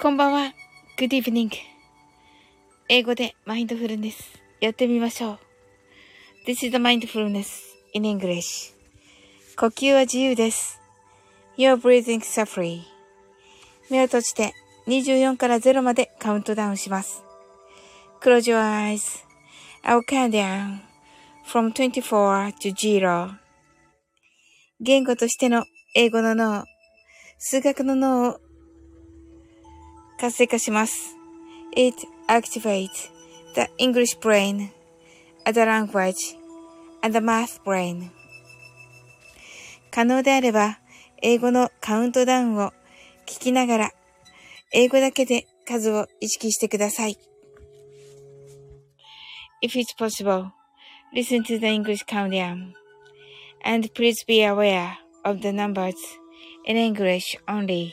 こんばんは。Good evening. 英語でマインドフルネスやってみましょう。This is the mindfulness in English. 呼吸は自由です。Your breathing is free. 目を閉じて24から0までカウントダウンします。Close your eyes. I'll count down from 24 to 0. 言語としての英語の脳、数学の脳を活性化します。It activates the English brain, other language, and the math brain. 可能であれば、英語のカウントダウンを聞きながら、英語だけで数を意識してください。If it's possible, listen to the English countdown. And please be aware of the numbers in English only.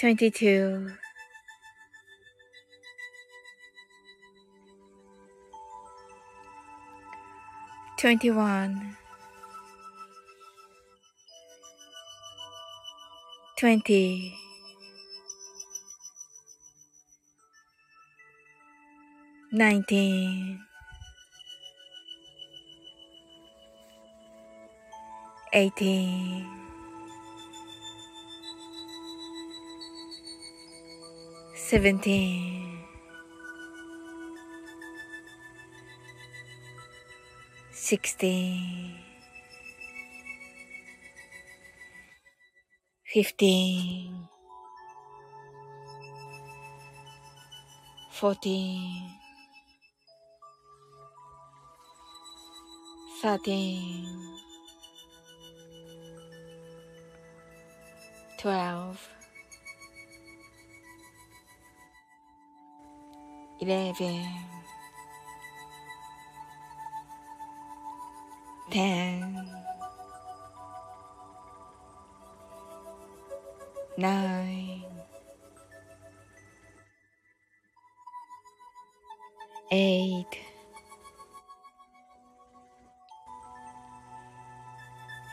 22 21 20 19 18 seventeen, sixteen, fifteen, fourteen, thirteen, twelve. 11 10 9 8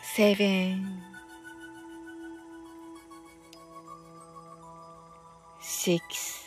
7 6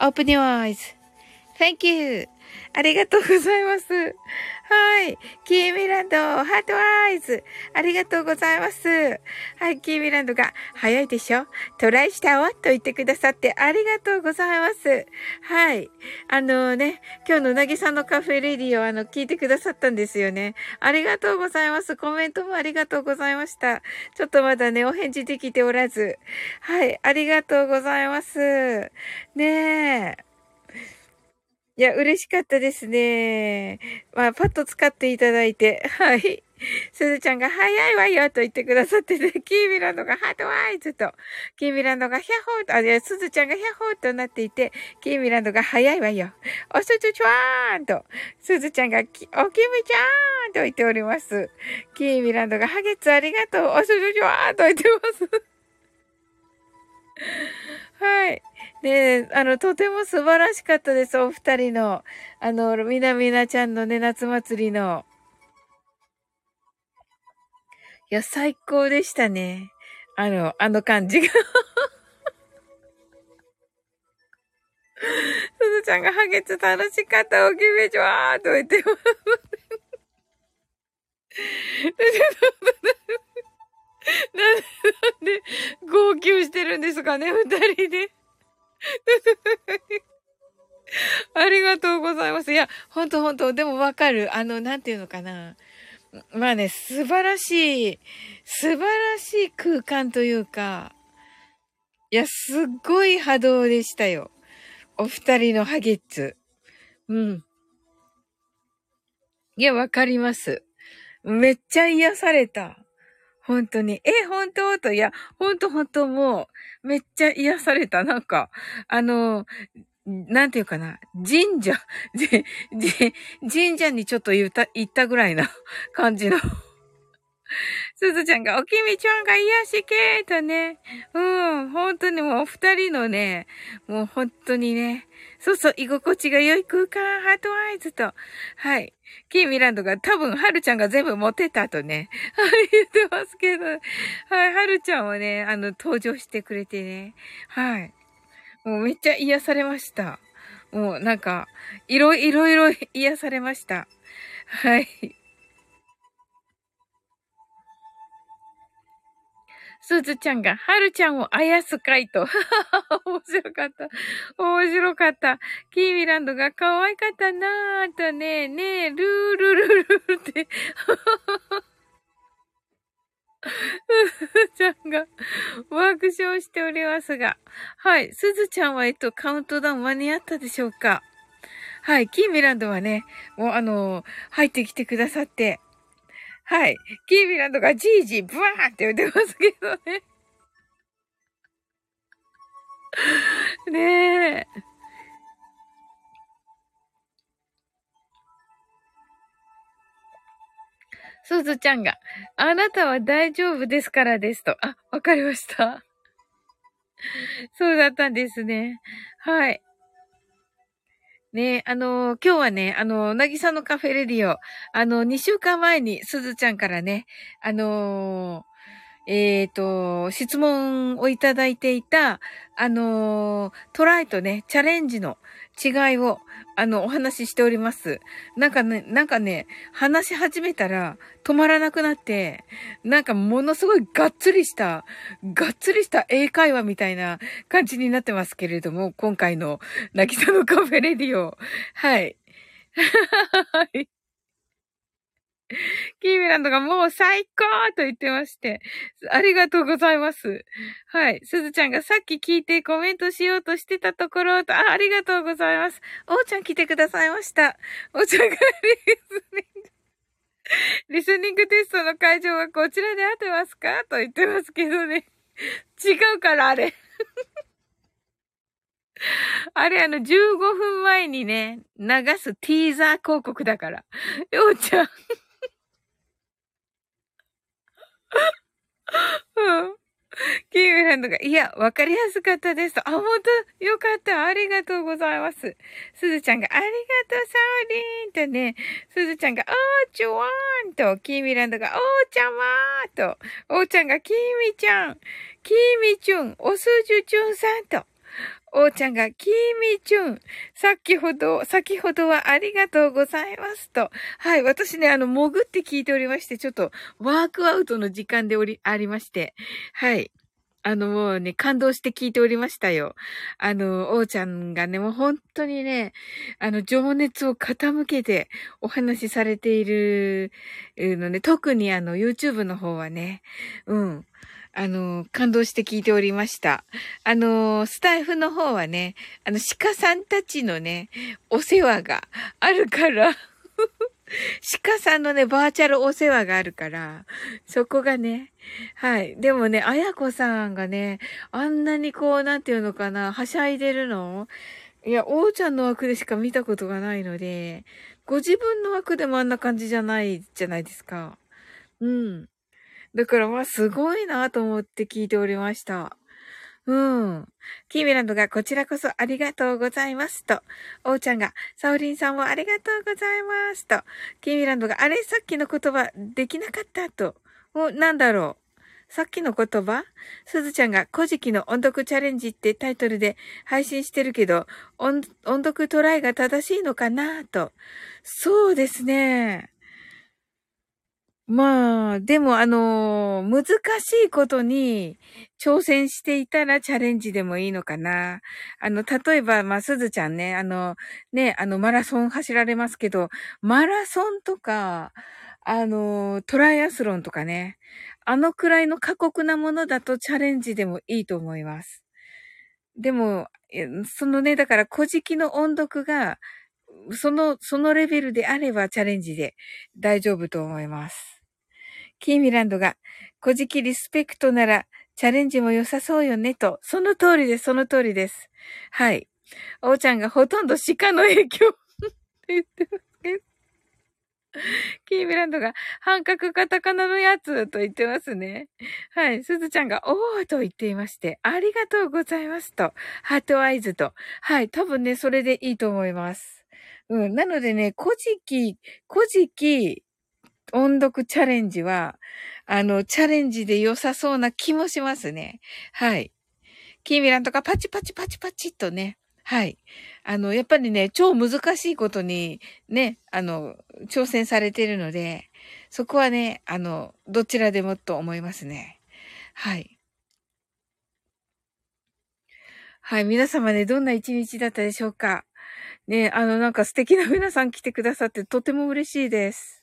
Open your eyes. Thank you. ありがとうございます。はい。キーミランド、ハートアイズ。ありがとうございます。はい。キーミランドが、早いでしょトライしたわと言ってくださってありがとうございます。はい。あのね、今日のうなぎさんのカフェレディをあの、聞いてくださったんですよね。ありがとうございます。コメントもありがとうございました。ちょっとまだね、お返事できておらず。はい。ありがとうございます。ねえ。いや、嬉しかったですね。まあ、パッと使っていただいて、はい。すずちゃんが早いわよと言ってくださってて、キーミランドがハートワイズと、キーミランドがヒャホーと、あ、いや、すずちゃんがヒャホーとなっていて、キーミランドが早いわよ。おすずちゃーんと、すずちゃんがおきみちゃーんと言っております。キーミランドがハゲツありがとう。おすずちゃーんと言ってます。はい。で、あの、とても素晴らしかったです、お二人の。あの、みなみなちゃんのね、夏祭りの。いや、最高でしたね。あの、あの感じが。すずちゃんがハゲツ楽しかった、おきめちゃーと言ってます。なんでなんで、号泣してるんですかね、二人で。ありがとうございます。いや、ほんとほんと、でもわかる。あの、なんていうのかな。まあね、素晴らしい、素晴らしい空間というか、いや、すっごい波動でしたよ。お二人のハゲッツ。うん。いや、わかります。めっちゃ癒された。本当に。え、本当？と、いや、本当本当もう、めっちゃ癒された。なんか、あの、なんていうかな、神社、神社にちょっと言った、言ったぐらいな感じの。すずちゃんが、おきみちゃんが癒し系とね、うん、本当にもう二人のね、もう本当にね、そうそう、居心地が良い空間、ハートアイズと、はい。キーミランドが多分、はるちゃんが全部持てたとね、はい、言ってますけど、はい、はるちゃんはね、あの、登場してくれてね、はい。もうめっちゃ癒されました。もうなんか、いろいろいろ癒されました。はい。すずちゃんが、はるちゃんをあやすかいと。面白かった。面白かった。キーミランドが可愛かったなーとね、ねえ、ルールルルルって。すずちゃんが爆笑しておりますが。はい。すずちゃんは、えっと、カウントダウン間に合ったでしょうか？はい。キーミランドはね、もうあのー、入ってきてくださって、はい。キーミランドがじいじブワーって言ってますけどね。ねえ。すずちゃんが、あなたは大丈夫ですからですと。あ、わかりました。そうだったんですね。はい。ねあのー、今日はね、あのー、なぎさのカフェレディオ、あのー、2週間前にすずちゃんからね、あのえっ、と、質問をいただいていた、あのトライとね、チャレンジの違いを、あの、お話ししております。なんかね、なんかね、話し始めたら止まらなくなって、なんかものすごいがっつりした、がっつりした英会話みたいな感じになってますけれども、今回の、なぎさのカフェレディオ。はい。はい。キーミランドがもう最高と言ってまして、ありがとうございます。はい。すずちゃんがさっき聞いてコメントしようとしてたところと、あ、ありがとうございます。おーちゃん来てくださいました。おーちゃんがリスニング、リスニングテストの会場はこちらで合ってますか？と言ってますけどね。違うから あれ。あれあの15分前にね、流すティーザー広告だから。ようちゃんうん。キーウランドが、いや、わかりやすかったです。あ、本当、よかった。ありがとうございます。すずちゃんが、ありがとう、サウリーンとね、すずちゃんが、おーちゅわーんと、キーミランドが、おーちゃまーと、おーちゃんが、キーミちゃん、キーミチュン、おすじゅちゅんさんと、おーちゃんが、きーみちゅん、さっきほど、先ほどはありがとうございますと。はい、私ね、あの、潜って聞いておりまして、ちょっと、ワークアウトの時間でおり、ありまして、はい。あの、もうね、感動して聞いておりましたよ。あの、おーちゃんがね、もう本当にね、あの、情熱を傾けてお話しされているのね、特にあの、YouTube の方はね、うん。あの、感動して聞いておりました。あの、スタイフの方はね、あの、鹿さんたちのね、お世話があるから 鹿さんのね、バーチャルお世話があるから、そこがね、はい。でもね、あやこさんがね、あんなにこう、なんていうのかな、はしゃいでるの？いや、おーちゃんの枠でしか見たことがないので、ご自分の枠でもあんな感じじゃないじゃないですか。うん。だから、まあ、すごいなと思って聞いておりました。うん。キーミランドがこちらこそありがとうございますと。おうちゃんが、サオリンさんもありがとうございますと。キーミランドが、あれ？さっきの言葉できなかったと。お、なんだろう？さっきの言葉？すずちゃんが、古事記の音読チャレンジってタイトルで配信してるけど、音、音読トライが正しいのかなと。そうですね。まあ、でもあの、難しいことに挑戦していたらチャレンジでもいいのかな。あの、例えば、まあ、すずちゃんね、あの、ね、あの、マラソン走られますけど、マラソンとか、あの、トライアスロンとかね、あのくらいの過酷なものだとチャレンジでもいいと思います。でも、そのね、だから、古事記の音読が、その、そのレベルであればチャレンジで大丈夫と思います。キーミランドが、古事記リスペクトならチャレンジも良さそうよねと、その通りです、その通りです。はい。おうちゃんがほとんど鹿の影響 って言ってますけど。キーミランドが、半角カタカナのやつと言ってますね。はい。すずちゃんが、おーと言っていまして、ありがとうございますと、ハートアイズと。はい。多分ね、それでいいと思います。うん。なのでね、古事記、古事記音読チャレンジは、あの、チャレンジで良さそうな気もしますね。はい。キーミランとかパチパチパチパチっとね。はい。あの、やっぱりね、超難しいことにね、あの、挑戦されてるので、そこはね、あの、どちらでもと思いますね。はい。はい。皆様ね、どんな一日だったでしょうかね、あの、なんか素敵な皆さん来てくださってとても嬉しいです。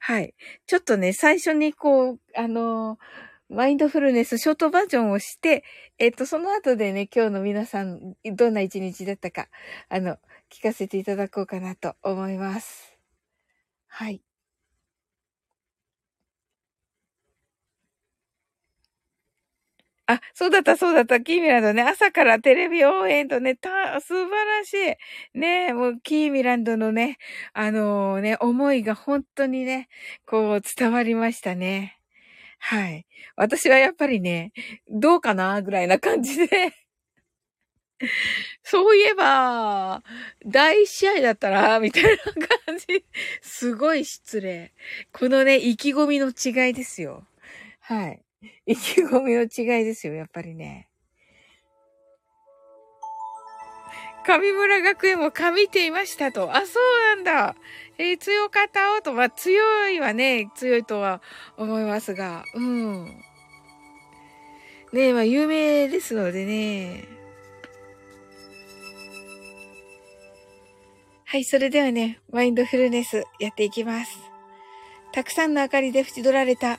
はい。ちょっとね、最初にこう、あの、マインドフルネスショートバージョンをして、えっと、その後でね、今日の皆さん、どんな一日だったか、あの、聞かせていただこうかなと思います。はい。あ、そうだった、そうだった。キーミランドね。朝からテレビ応援とね、た、素晴らしい。ね、もう、キーミランドのね、あのー、ね、思いが本当にね、こう、伝わりましたね。はい。私はやっぱりね、どうかなぐらいな感じで そういえば、第一試合だったら、みたいな感じ。すごい失礼。このね、意気込みの違いですよ。はい。意気込みの違いですよ、やっぱりね。上村学園も神っていましたと。あ、そうなんだ。えー、強かったおと。まあ、強いはね、強いとは思いますが。うん。ねえ、まあ、有名ですのでね。はい、それではね、マインドフルネスやっていきます。たくさんの明かりで縁取られた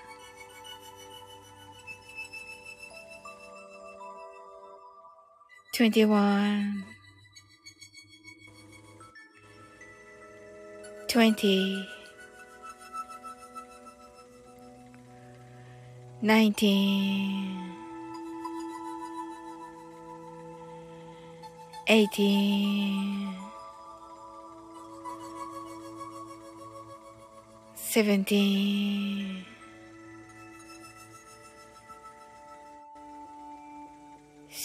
21 20 19 18 17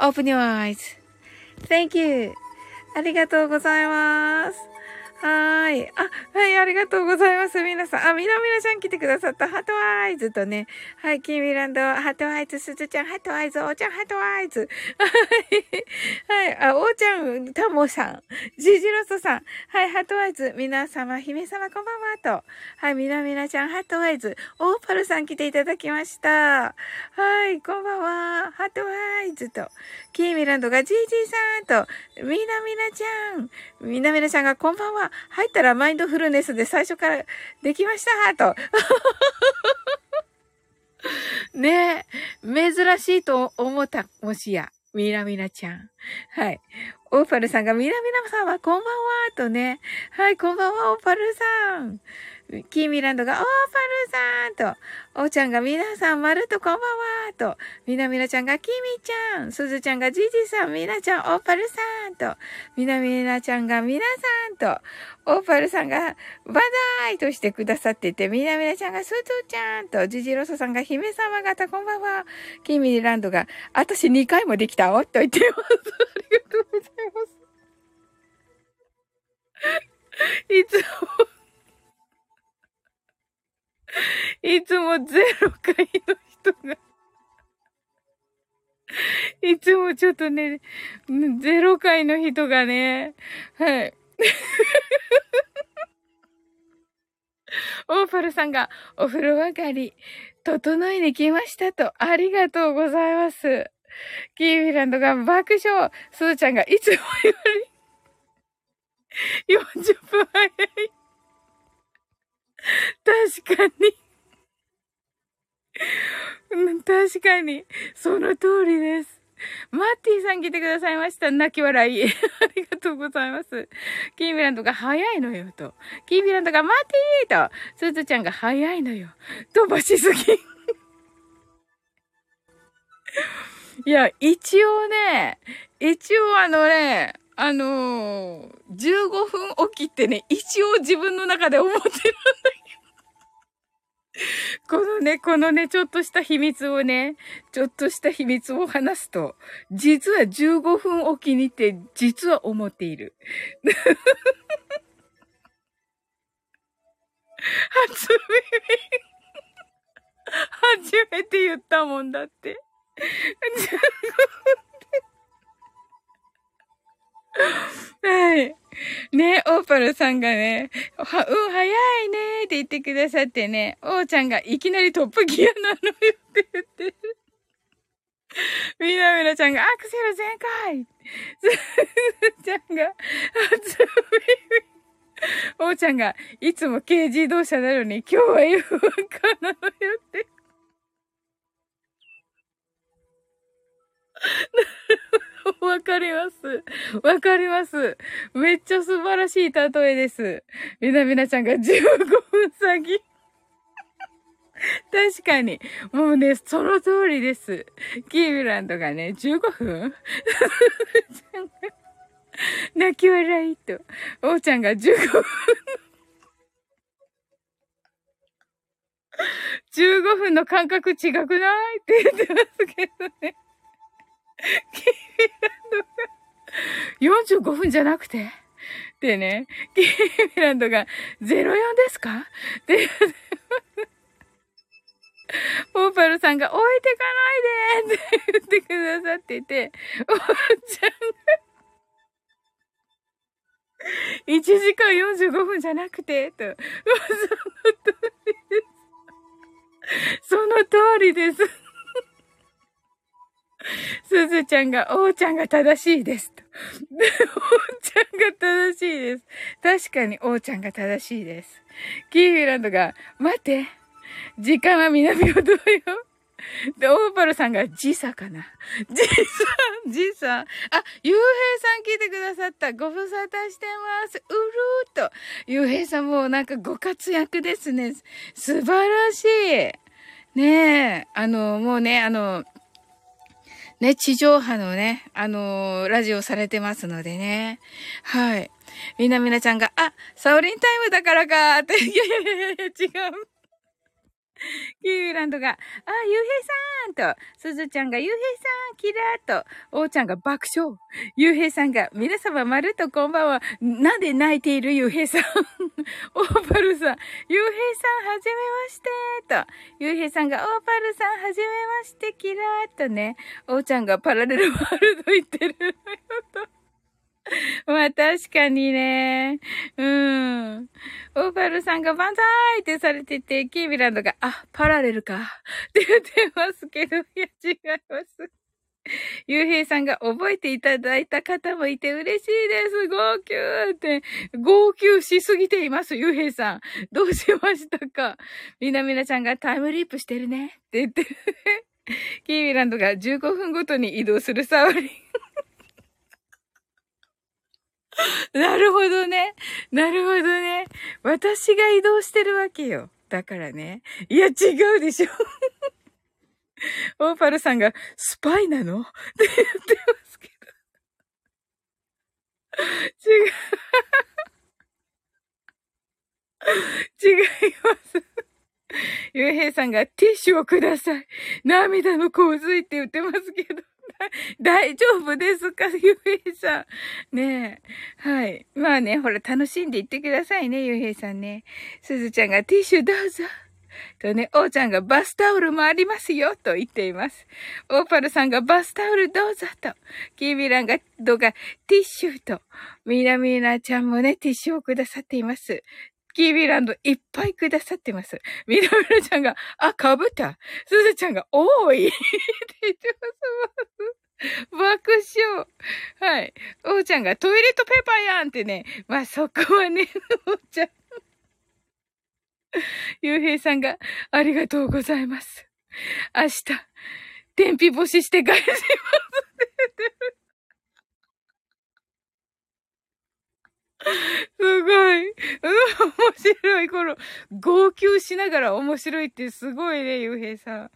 Open your eyes.Thank you. ありがとうございます。はーい。あ、はい、ありがとうございます。皆さん。あ、みなみなちゃん来てくださった。 heart eyes とね。はい、キーミランド、 heart eyes、すずちゃん、 heart eyes、おーちゃん、 heart eyes。はい、はい、あ、おーちゃん、タモさん、ジジロソさん、はい、 heart eyes、皆様、姫様、こんばんは、と。はい、みなみなちゃん、 heart eyes、オーパルさん来ていただきました。はい、こんばんは、 heart eyes と。キーミランドがジージーさんと、みなみなちゃん、みなみなちゃんがこんばんは、入ったらマインドフルネスで最初からできましたと。ねえ、珍しいと思った、もしや。みなみなちゃん。はい。オーパルさんが、みなみなさんはこんばんはとね。はい、こんばんは、オーパルさん。キーミランドが、オーパルさんと、おーちゃんが、みなさん、まるとこんばんはと、みなみなちゃんが、きみちゃん、すずちゃんが、じじさん、みなちゃん、オーパルさんと、みなみなちゃんが、みなさんと、オーパルさんが、バザーイとしてくださってて、みなみなちゃんが、すずちゃんと、じじろそさんが、姫様方、こんばんは。キーミランドが、あたし2回もできたおと言ってます。ありがとうございます。いつも。いつもゼロ回の人がいつもちょっとね、ゼロ回の人がね、はい。オーパルさんがお風呂上がり、整いに来ましたと、ありがとうございます。キーミランドが爆笑。スーちゃんがいつもより 40分早い。確かに。確かに。その通りです。マッティさん来てくださいました。泣き笑い。ありがとうございます。キーミランドが早いのよ、と。キーミランドがマッティーと。スーツちゃんが早いのよ。飛ばしすぎ。いや、一応ね、一応あのね、あのー、15分おきってね、一応自分の中で思ってるんだけど。このね、このね、ちょっとした秘密をね、ちょっとした秘密を話すと、実は15分おきにって実は思っている。初耳初めて言ったもんだって。はい。ね、オーパルさんがね、は、うん、早いねって言ってくださってね、おーちゃんがいきなりトップギアなのよって言ってる。みなみなちゃんがアクセル全開すずちゃんが、初耳。おーちゃんが、いつも軽自動車なのに今日は F1 カーなのよって。なるほど わかります。わかります。めっちゃ素晴らしい例えです。みなみなちゃんが15分詐欺。確かに。もうね、その通りです。キーミランドがね、15分 泣き笑いと。おーちゃんが15分15分の間隔違くない？って言ってますけどね。キーミランドが45分じゃなくて？でね、キーミランドが04ですか？って言ってオーパルさんが置いてかないでって言ってくださってて、おばちゃんが1時間45分じゃなくて、と。その通りです。その通りです。すずちゃんが、おーちゃんが正しいです。おーちゃんが正しいです。確かにおーちゃんが正しいです。キーフィランドが、待って、時間は南をどよ。で、オーパルさんが時差かな。時差、時差。あ、ゆうへいさん聞いてくださった。ご無沙汰してます。うるーっと。ゆうへいさんもなんかご活躍ですね。素晴らしい。ねえ、あの、もうね、あの、ね、地上波のね、あのー、ラジオされてますのでね。はい。みなみなちゃんが、あ、サオリンタイムだからかって、いやいやいやいや、違う。キーミランドが、あ、ゆうへいさんと、すずちゃんが、ゆうへいさん、キラーと、おーちゃんが爆笑。ゆうへいさんが、皆様まるとこんばんは、なんで泣いているゆうへいさん？オーパルさん、ゆうへいさん、はじめましてと、ゆうへいさんが、オーパルさん、はじめまして、キラーとね、おーちゃんがパラレルワールド言ってる。まあ確かにね。うん。オーパルさんが万歳ってされてて、キービランドが、あ、パラレルか。って言ってますけど、いや、違います。ゆうへいさんが覚えていただいた方もいて嬉しいです。号泣って、号泣しすぎています、ゆうへいさん。どうしましたか？みなみなちゃんがタイムリープしてるね。って言ってる。キービランドが15分ごとに移動するサオリン。なるほどね。なるほどね。私が移動してるわけよ。だからね。いや、違うでしょ。オーパルさんが、スパイなの？って言ってますけど。違う。違います。ゆうへいさんがティッシュをください。涙の洪水って言ってますけど。大丈夫ですかゆうへいさん。ねえ。はい。まあね、ほら、楽しんでいってくださいね、ゆうへいさんね。すずちゃんがティッシュどうぞ。とね、おーちゃんがバスタオルもありますよ、と言っています。オーパルさんがバスタオルどうぞ、と。キービランが、どが、ティッシュと。みなみなちゃんもね、ティッシュをくださっています。キービランドいっぱいくださってます。みなみなちゃんが、あ、かぶった。すずちゃんが、多いって言ってます。爆笑。はい。おーちゃんがトイレットペーパーやんってね。まあ、そこはね、おーちゃん。ゆうへいさんが、ありがとうございます。明日、天日干しして帰ります。すごい。うん、面白い。この、号泣しながら面白いってすごいね、ゆうへいさん。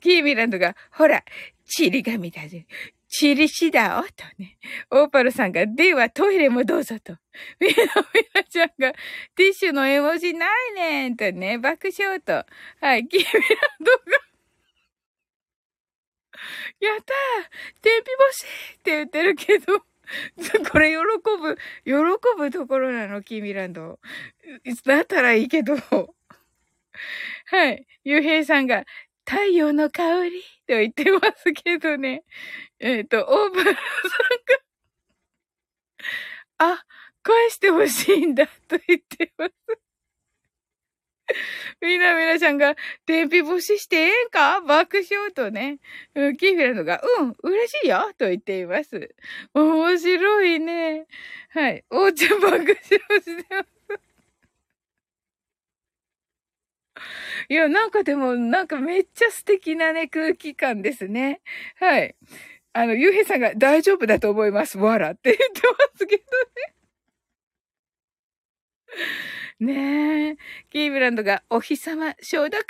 キーミランドが、ほら、チリ紙だぜ。チリシだおとね。オーパルさんが、ではトイレもどうぞと。みなみなちゃんが、ティッシュの絵文字ないねんとね、爆笑と。はい、キーミランドが、やったー天日干しって言ってるけど、これ喜ぶ、喜ぶところなの、キーミランド。だったらいいけど。はい。ゆうへいさんが、太陽の香り？と言ってますけどね。えっ、ー、と、オーブンさんが、あ、返してほしいんだと言ってます。みなみなちゃんが、天日干ししてええんか？爆笑とね。うん、キーフィランドが、うん、嬉しいよと言っています。面白いね。はい。おーちゃん爆笑してます。いや、なんかでも、なんかめっちゃ素敵なね、空気感ですね。はい。あの、ゆうへいさんが大丈夫だと思います。わらって言ってますけどね。ねえ。キーブランドがお日様消毒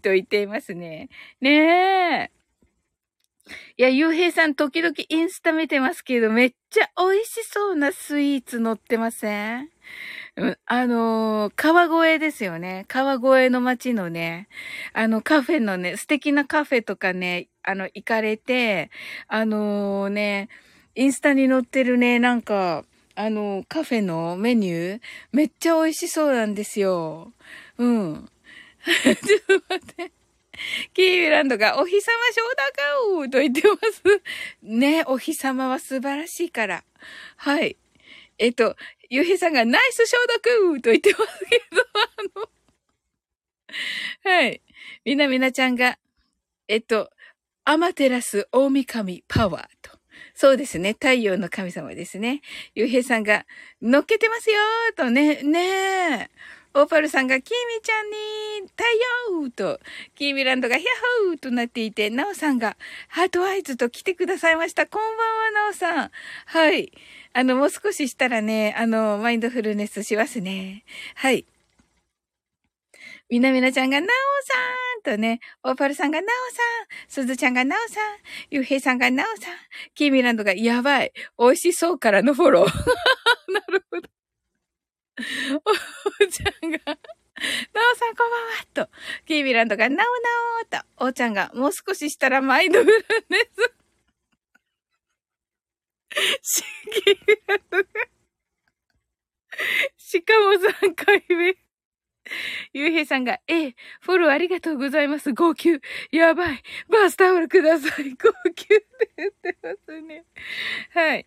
と言っていますね。ねえ。いや、ゆうへいさん時々インスタ見てますけど、めっちゃ美味しそうなスイーツ乗ってませんあのー、川越ですよね。川越の街のね、あのカフェのね、素敵なカフェとかね、あの、行かれて、あのー、ね、インスタに載ってるね、なんか、あの、カフェのメニュー、めっちゃ美味しそうなんですよ。うん。ちょっと待って。キービランドがお日様承諾と言ってます。ね、お日様は素晴らしいから。はい。えっと、ゆうひさんがナイス消毒と言ってますけど、あの、はい。みなみなちゃんが、えっと、アマテラス大神パワーと。そうですね。太陽の神様ですね。ゆうへいさんが、乗っけてますよーとね、ねえ。オーパルさんが、キーミちゃんに、太陽と、キーミランドが、ヒャッホーとなっていて、ナオさんが、 heart eyes と来てくださいました。こんばんは、ナオさん。はい。あの、もう少ししたらね、あの、マインドフルネスしますね。はい。みなみなちゃんが、なおさんとね、オーパルさんがなおさん、すずちゃんがなおさん、ゆうへいさんがなおさん、キーミランドがやばい、美味しそうからのフォロー。なるほど。おーちゃんが、なおさんこんばんはと、キービランドが、なおなおと、おーちゃんが、もう少ししたらマインドフルネス。し、キービランドが、しかも3回目。ゆうへいさんが、ええ、フォローありがとうございます。号泣。やばい。バスタオルください。号泣って言ってますね。はい。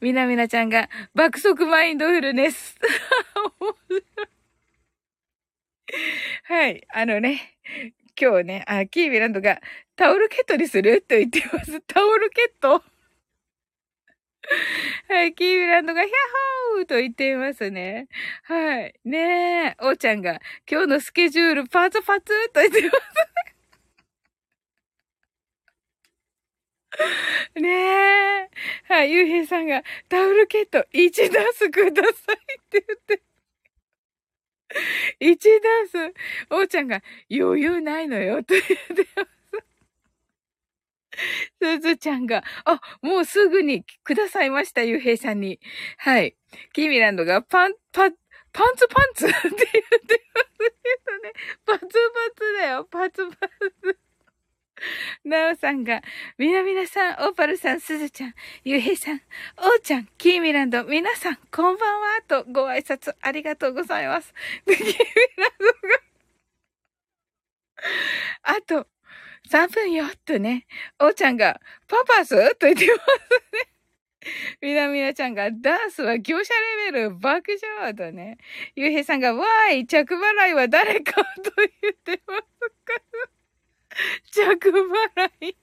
みなみなちゃんが、爆速マインドフルネス。はい。あのね、今日ね、あ、キービランドが、タオルケットにする？と言ってます。タオルケット？はい、キービランドがヒャッホーと言っていますね。はい。ねえ、おーちゃんが今日のスケジュールパツパツと言ってます。ねえ。はい、ゆうへいさんがタオルケット1ダースくださいって言って。1ダース。おーちゃんが余裕ないのよと言ってます。すずちゃんが、あ、もうすぐにくださいました、ゆうへいさんに。はい。キミランドが、パン、パ、パンツパンツ って言ってますけどね。パツパツだよ、パツパツ。なおさんが、みなみなさん、オーパルさん、すずちゃん、ゆうへいさん、おうちゃん、キーミランド、みなさん、こんばんは、とご挨拶ありがとうございます。キーミランドがあと、3分よ、とね、おーちゃんが、パパス？と言ってますね。みなみなちゃんが、ダンスは業者レベル爆笑だね。ゆうへいさんが、わーい、着払いは誰かと言ってますか？ら。着払い。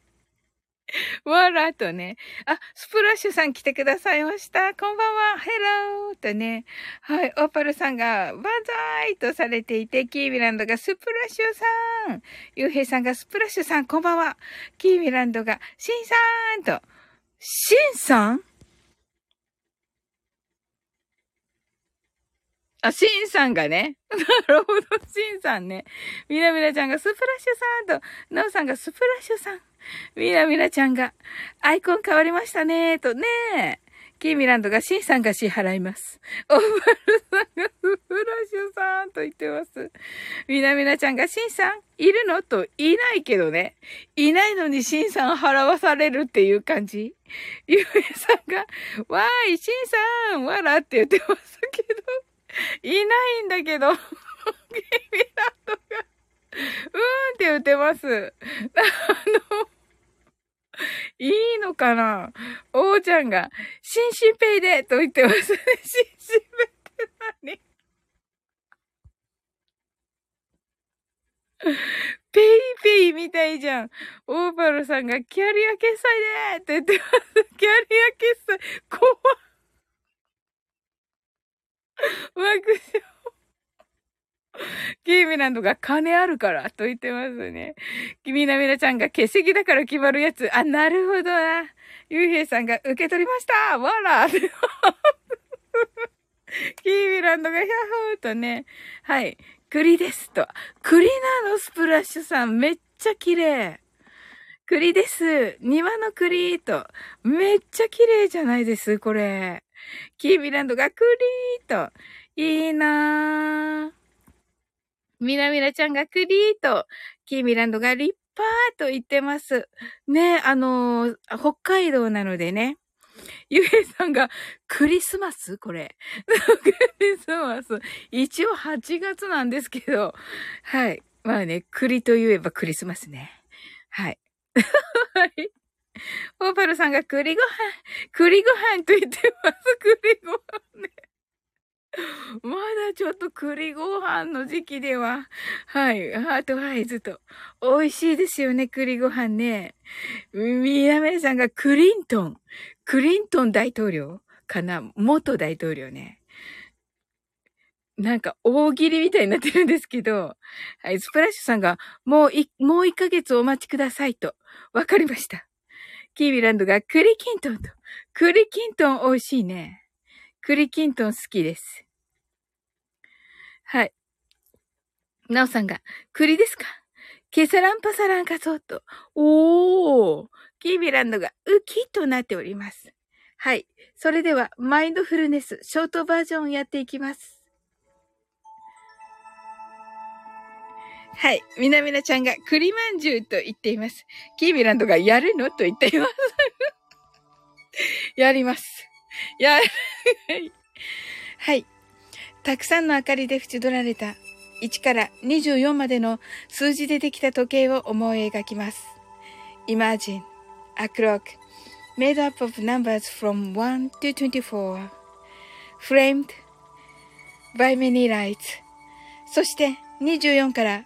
わらとね。あ、スプラッシュさん来てくださいました。こんばんは。ヘローとね。はい、オーパルさんが、バンザーイとされていて、キーミランドがスプラッシュさん。ユーヘイさんがスプラッシュさん、こんばんは。キーミランドが、シンさん？と。シンさん？あ、シンさんがね。なるほど、シンさんね。みなみなちゃんがスプラッシュさんと、ナオさんがスプラッシュさん。みなみなちゃんが、アイコン変わりましたねとねえ。キーミランドがシンさんが支払います。オーバルさんがスプラッシュさんと言ってます。みなみなちゃんがシンさんいるの？といないけどね。いないのにシンさん払わされるっていう感じゆえさんが、わーい、シンさんわらって言ってますけど、いないんだけど、キーミランドが、うーんって言ってます。あの、いいのかなおーちゃんが、シンシンペイでと言ってますね。シンシンペイって何？ペイペイみたいじゃん。オーパルさんがキャリア決済でって言ってます。キャリア決済。怖っ。爆笑。ゲームランドが金あるからと言ってますね。みなみなちゃんが欠席だから決まるやつ。あ、なるほどな。ゆうへいさんが受け取りましたわら キーミランドがヒャッホーとね。はい。栗ですと。栗なのスプラッシュさん。めっちゃ綺麗。栗です。庭の栗と。めっちゃ綺麗じゃないですこれ。キーミランドが栗と。いいなぁ。みなみなちゃんがクリーと、キーミランドが立派と言ってます。ね、あのー、北海道なのでね。ゆえさんが、クリスマス？これ。クリスマス。一応8月なんですけど。はい。まあね、栗と言えばクリスマスね。はい。はい。オーパルさんが栗ご飯、栗ご飯と言ってます。栗ご飯ね。まだちょっと栗ご飯の時期では、はい、ハートハイズと。美味しいですよね、栗ご飯ね。みなめさんがクリントン。クリントン大統領かな？元大統領ね。なんか大喜利みたいになってるんですけど、はい、スプラッシュさんが、もうい、もう1ヶ月お待ちくださいと。わかりました。キービランドが栗キントンと。栗キントン美味しいね。栗きんとん好きです。はい。なおさんが、栗ですか？ケサランパサランカソート。おーキービランドがウキとなっております。はい。それでは、マインドフルネス、ショートバージョンをやっていきます。はい。みなみなちゃんが栗まんじゅうと言っています。キービランドがやるの？と言っています。やります。や、はい。たくさんの明かりで縁取られた1から24までの数字でできた時計を思い描きます。Imagine a clock made up of numbers from 1 to 24 framed by many lights そして24から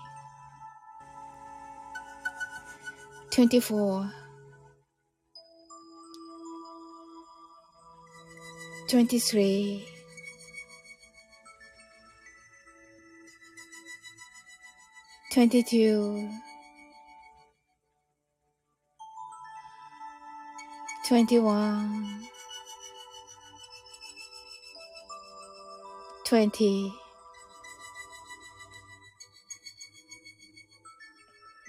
24 23 22 21 20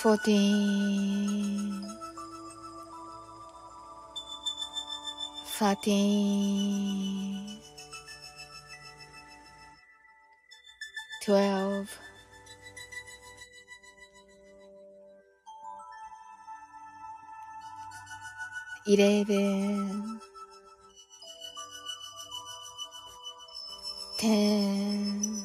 Fourteen, thirteen, twelve. eleven, ten,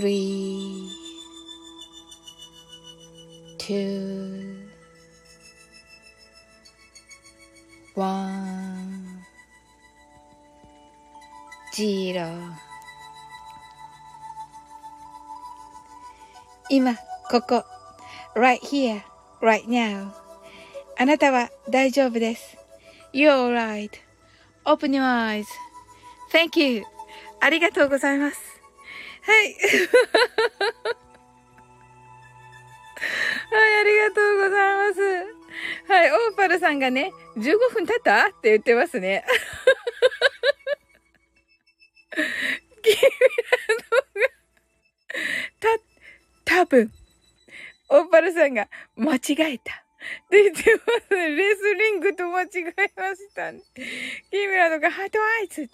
three, two, one, zero 今、ここ、right here, right now. あなたは大丈夫です。You're alright.Open your eyes.Thank you. ありがとうございます。はい。はい、ありがとうございます。はい、オーパルさんがね、15分経った？って言ってますね。君らのが、た、多分、オーパルさんが間違えた。ってます。レスリングと間違えました、ね。キーミラとかハートアイズ。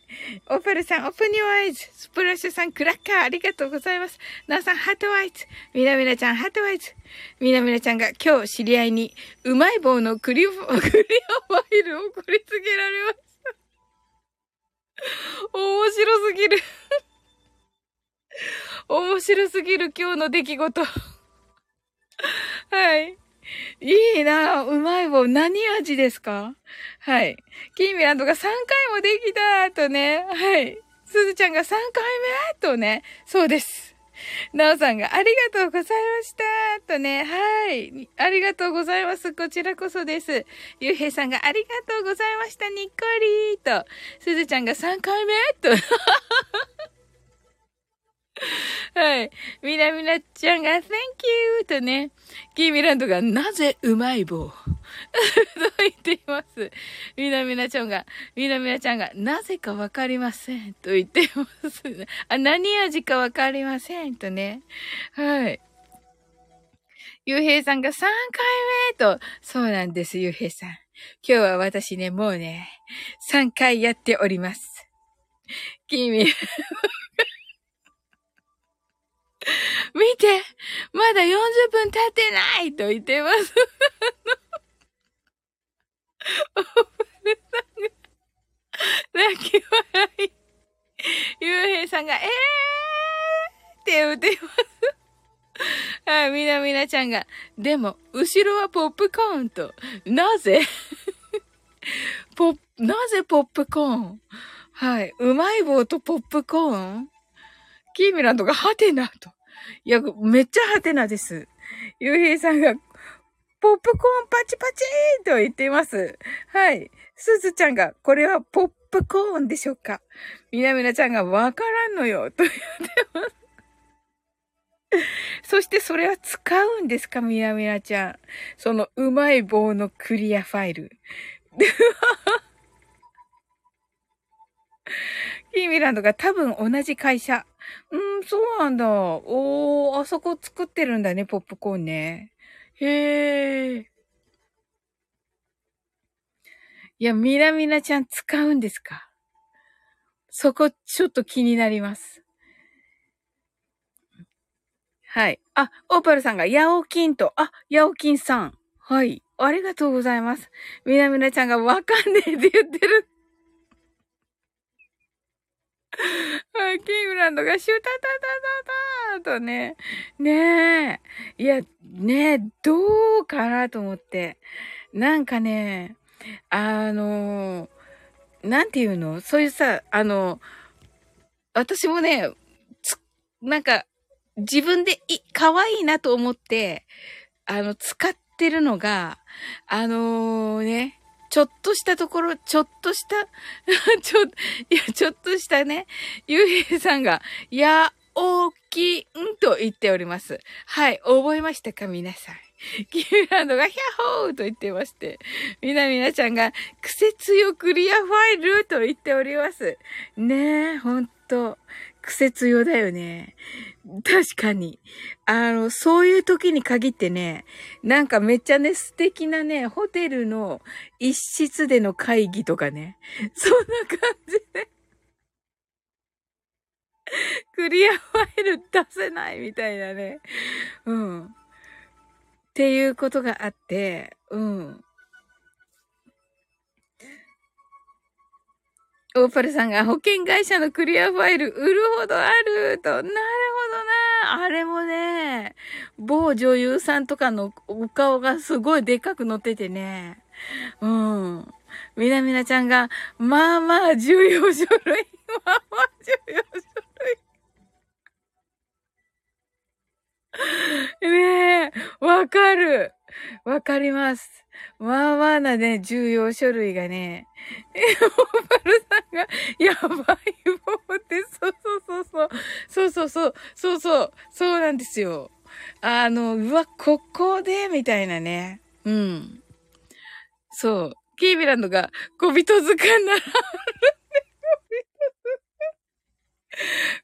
オーパルさん、オープニュアイズ。スプラッシュさん、クラッカー、ありがとうございます。ナーさん、ハートアイズ。みなみなちゃん、ハートアイズ。みなみなちゃんが今日知り合いに、うまい棒のクリ クリアファイルを送りつけられました。面白すぎる面白すぎる今日の出来事。はい。いいなうまい棒。何味ですか？はい。キーミランドが3回もできたとね。はい。すずちゃんが3回目とね。そうです。なおさんがありがとうございましたとね。はい。ありがとうございます。こちらこそです。ゆうへいさんがありがとうございました。にっこりと。すずちゃんが3回目と。はい。みなみなちゃんが Thank you! とね、キーミランドがなぜうまい棒？と言っています。みなみなちゃんが、みなみなちゃんがなぜかわかりませんと言っています。あ、何味かわかりませんとね。はい。ゆうへいさんが3回目と、そうなんです、ゆうへいさん。今日は私ね、もうね、3回やっております。君、見てまだ40分経ってないと言ってます。おばるさんが、泣き笑い。ゆうへいさんが、えーって言ってます。はい、みなみなちゃんが、でも、後ろはポップコーンと、なぜ？ポッ、なぜポップコーン？はい、うまい棒とポップコーン？キーミランドがハテナと。いや、めっちゃハテナです。ゆうへいさんが、ポップコーンパチパチーと言っています。はい。すずちゃんが、これはポップコーンでしょうか？みなみなちゃんがわからんのよ、と言ってます。そしてそれは使うんですか？みなみなちゃん。そのうまい棒のクリアファイル。キーミランドが多分同じ会社。うん、そうなんだ。おー、あそこ作ってるんだね、ポップコーンね。へえ。いや、みなみなちゃん使うんですか？そこ、ちょっと気になります。はい。あ、オーパルさんが、ヤオキンと、あ、ヤオキンさん。はい。ありがとうございます。みなみなちゃんがわかんねえって言ってる。キームランドがシュタタタタタとね、ねえ、いや、ねえ、どうかなと思って。なんかね、あの、なんていうの？そういうさ、あの、私もね、なんか、自分でい、可愛いなと思って、あの、使ってるのが、あのー、ね、ちょっとしたところ、ちょっとした、ちょ、いや、ちょっとしたね、ゆうへいさんが、や、大きいんと言っております。はい、覚えましたか皆さん。キーランドがヒャッホーと言ってまして、みなみなちゃんが、癖強クリアファイルと言っております。ねえ、ほんと。癖強だよね。確かに。あの、そういう時に限ってね、なんかめっちゃね、素敵なね、ホテルの一室での会議とかね。そんな感じで。クリアファイル出せないみたいなね。うん。っていうことがあって、うん。オーパルさんが保険会社のクリアファイル売るほどあると。なるほどな。あれもね、某女優さんとかのお顔がすごいでっかく載っててね。うん。みなみなちゃんが、まあまあ重要書類。まあまあ重要書類。ねえ、わかる。わかります。まあまあなね、重要書類がね、え、おばるさんが、やばいもんって、そうそうそうそう、そうそうそう、そうそう、そうなんですよ。あの、うわ、ここで、みたいなね。うん。そう。キービランドが小人図鑑なら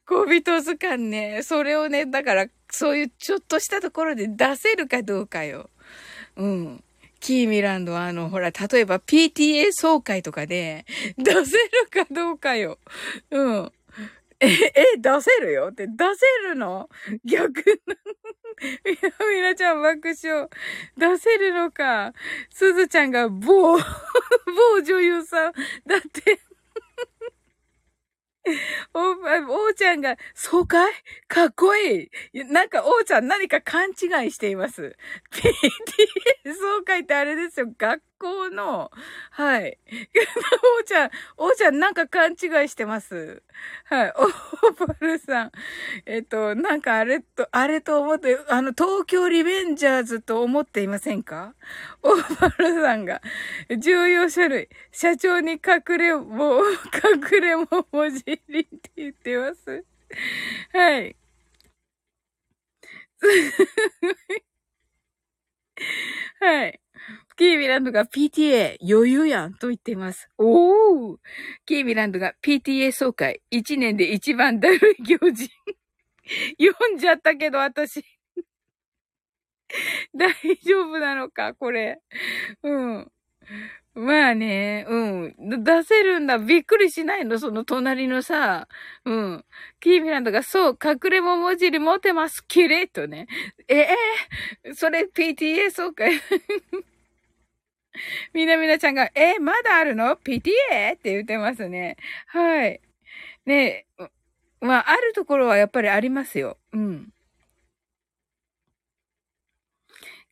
小人図鑑ね。それをね、だから、そういうちょっとしたところで出せるかどうかよ。うん。キーミランドはあの、ほら、例えば PTA 総会とかで出せるかどうかよ。うん。え、え、出せるよ？って出せるの？逆の。みなみなちゃん爆笑。出せるのか？すずちゃんが某、某女優さん。だって お、おーちゃんが、そうかい？かっこいい。なんか、おーちゃん何か勘違いしています。PTA そうかいってあれですよ。学校の、はい。おーちゃん、おーちゃんなんか勘違いしてます。はい。おーパルさん。えっと、なんかあれと、あれと思って、あの、東京リベンジャーズと思っていませんか？おーパルさんが、重要書類、社長に隠れも、隠れも文字入りって言ってます。はい。はい。キービランドが PTA 余裕やんと言っています。おーキービランドが PTA 総会1年で一番だるい行事。読んじゃったけど私。大丈夫なのかこれ。うん。まあね、うん。出せるんだ。びっくりしないのその隣のさ、うん。キーミランドが、そう、隠れも文字に持てます。キレッとね。ええー、それ PTA そうかい。みなみなちゃんが、え、まだあるの ?PTA? って言ってますね。はい。ねまあ、あるところはやっぱりありますよ。うん。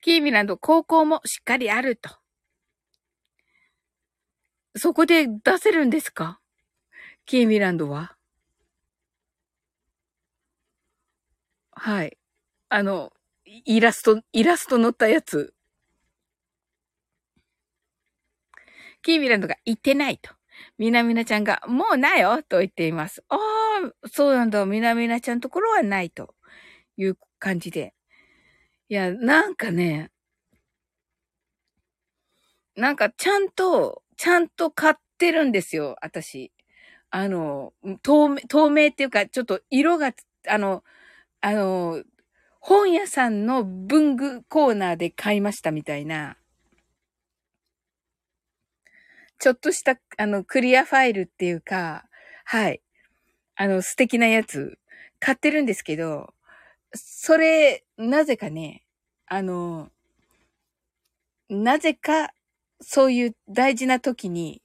キーミランド、高校もしっかりあると。そこで出せるんですか？キーミランドは？はい。あの、イラスト、イラスト載ったやつ。キーミランドが言ってないと。みなみなちゃんが、もうないよと言っています。ああ、そうなんだ。みなみなちゃんところはないという感じで。いや、なんかね、なんかちゃんと、ちゃんと買ってるんですよ、私。あの、透明、透明っていうか、ちょっと色が、あの、あの、本屋さんの文具コーナーで買いましたみたいな。ちょっとした、あの、クリアファイルっていうか、はい。あの、素敵なやつ、買ってるんですけど、それ、なぜかね、あの、なぜかそういう大事な時に、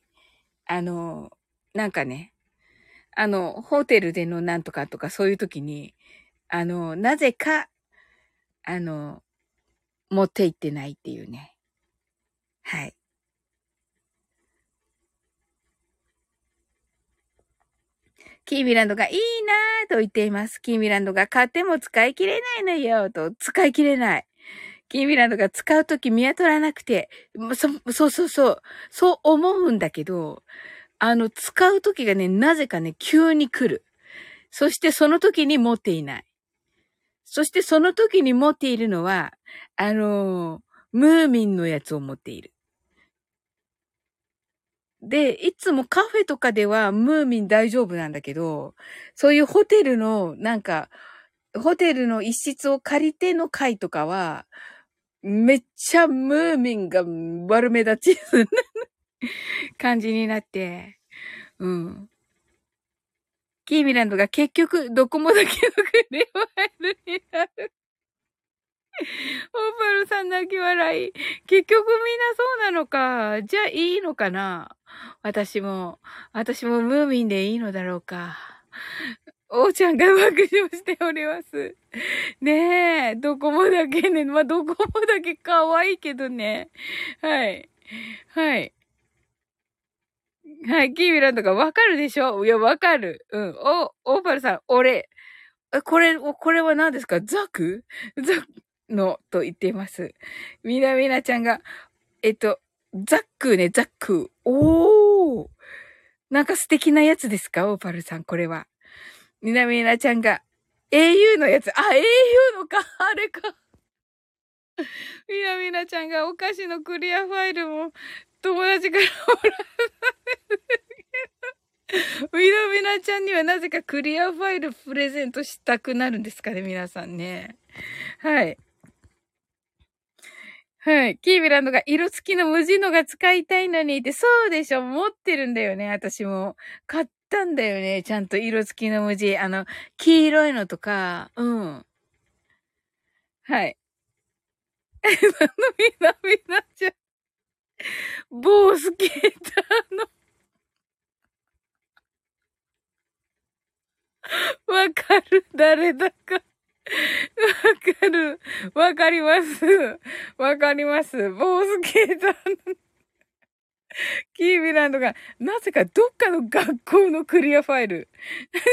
あの、なんかね、あの、ホテルでのなんとかとかそういう時に、あの、なぜか、あの、持って行ってないっていうね。はい。キーミランドがいいなぁと言っています。キーミランドが買っても使い切れないのよと、使い切れない。キーミランドが使うとき見当たらなくて、そ、そうそうそう、そう思うんだけど、あの、使うときがね、なぜかね、急に来る。そしてその時に持っていない。そしてその時に持っているのは、あのー、ムーミンのやつを持っている。で、いつもカフェとかではムーミン大丈夫なんだけど、そういうホテルの、なんか、ホテルの一室を借りての会とかは、めっちゃムーミンが悪目立ち感じになって、うん。キーミランドが結局、ドコモだけのクリワイルになる。オーパルさん泣き笑い。結局みんなそうなのか。じゃあいいのかな私も、私もムーミンでいいのだろうか。おーちゃんが爆笑しております。ねえ、どこもだけね、まあ、どこもだけ可愛いけどね。はい。はい。はい、キーミランドがわかるでしょ？いや、わかる。うん。お、オーパルさん、俺。これ、これは何ですか？ザク？ザク？の、と言っています。みなみなちゃんが、えっと、ザックね、ザック。おー。なんか素敵なやつですか？オーパルさん、これは。みなみなちゃんが、au のやつ。あ、au のか、あれか。みなみなちゃんがお菓子のクリアファイルも友達からもらう。みなみなちゃんにはなぜかクリアファイルプレゼントしたくなるんですかね、皆さんね。はい。はい。キービランドが色付きの無地のが使いたいのにって、そうでしょ持ってるんだよね、私も。買ったんだよね、ちゃんと色付きの無地。あの、黄色いのとか、うん。はい。え、なのみなみなちゃん。某スケーターのわかる誰だか。わかる。わかります。わかります。ボースケーターのキービランドが、なぜかどっかの学校のクリアファイル。キービ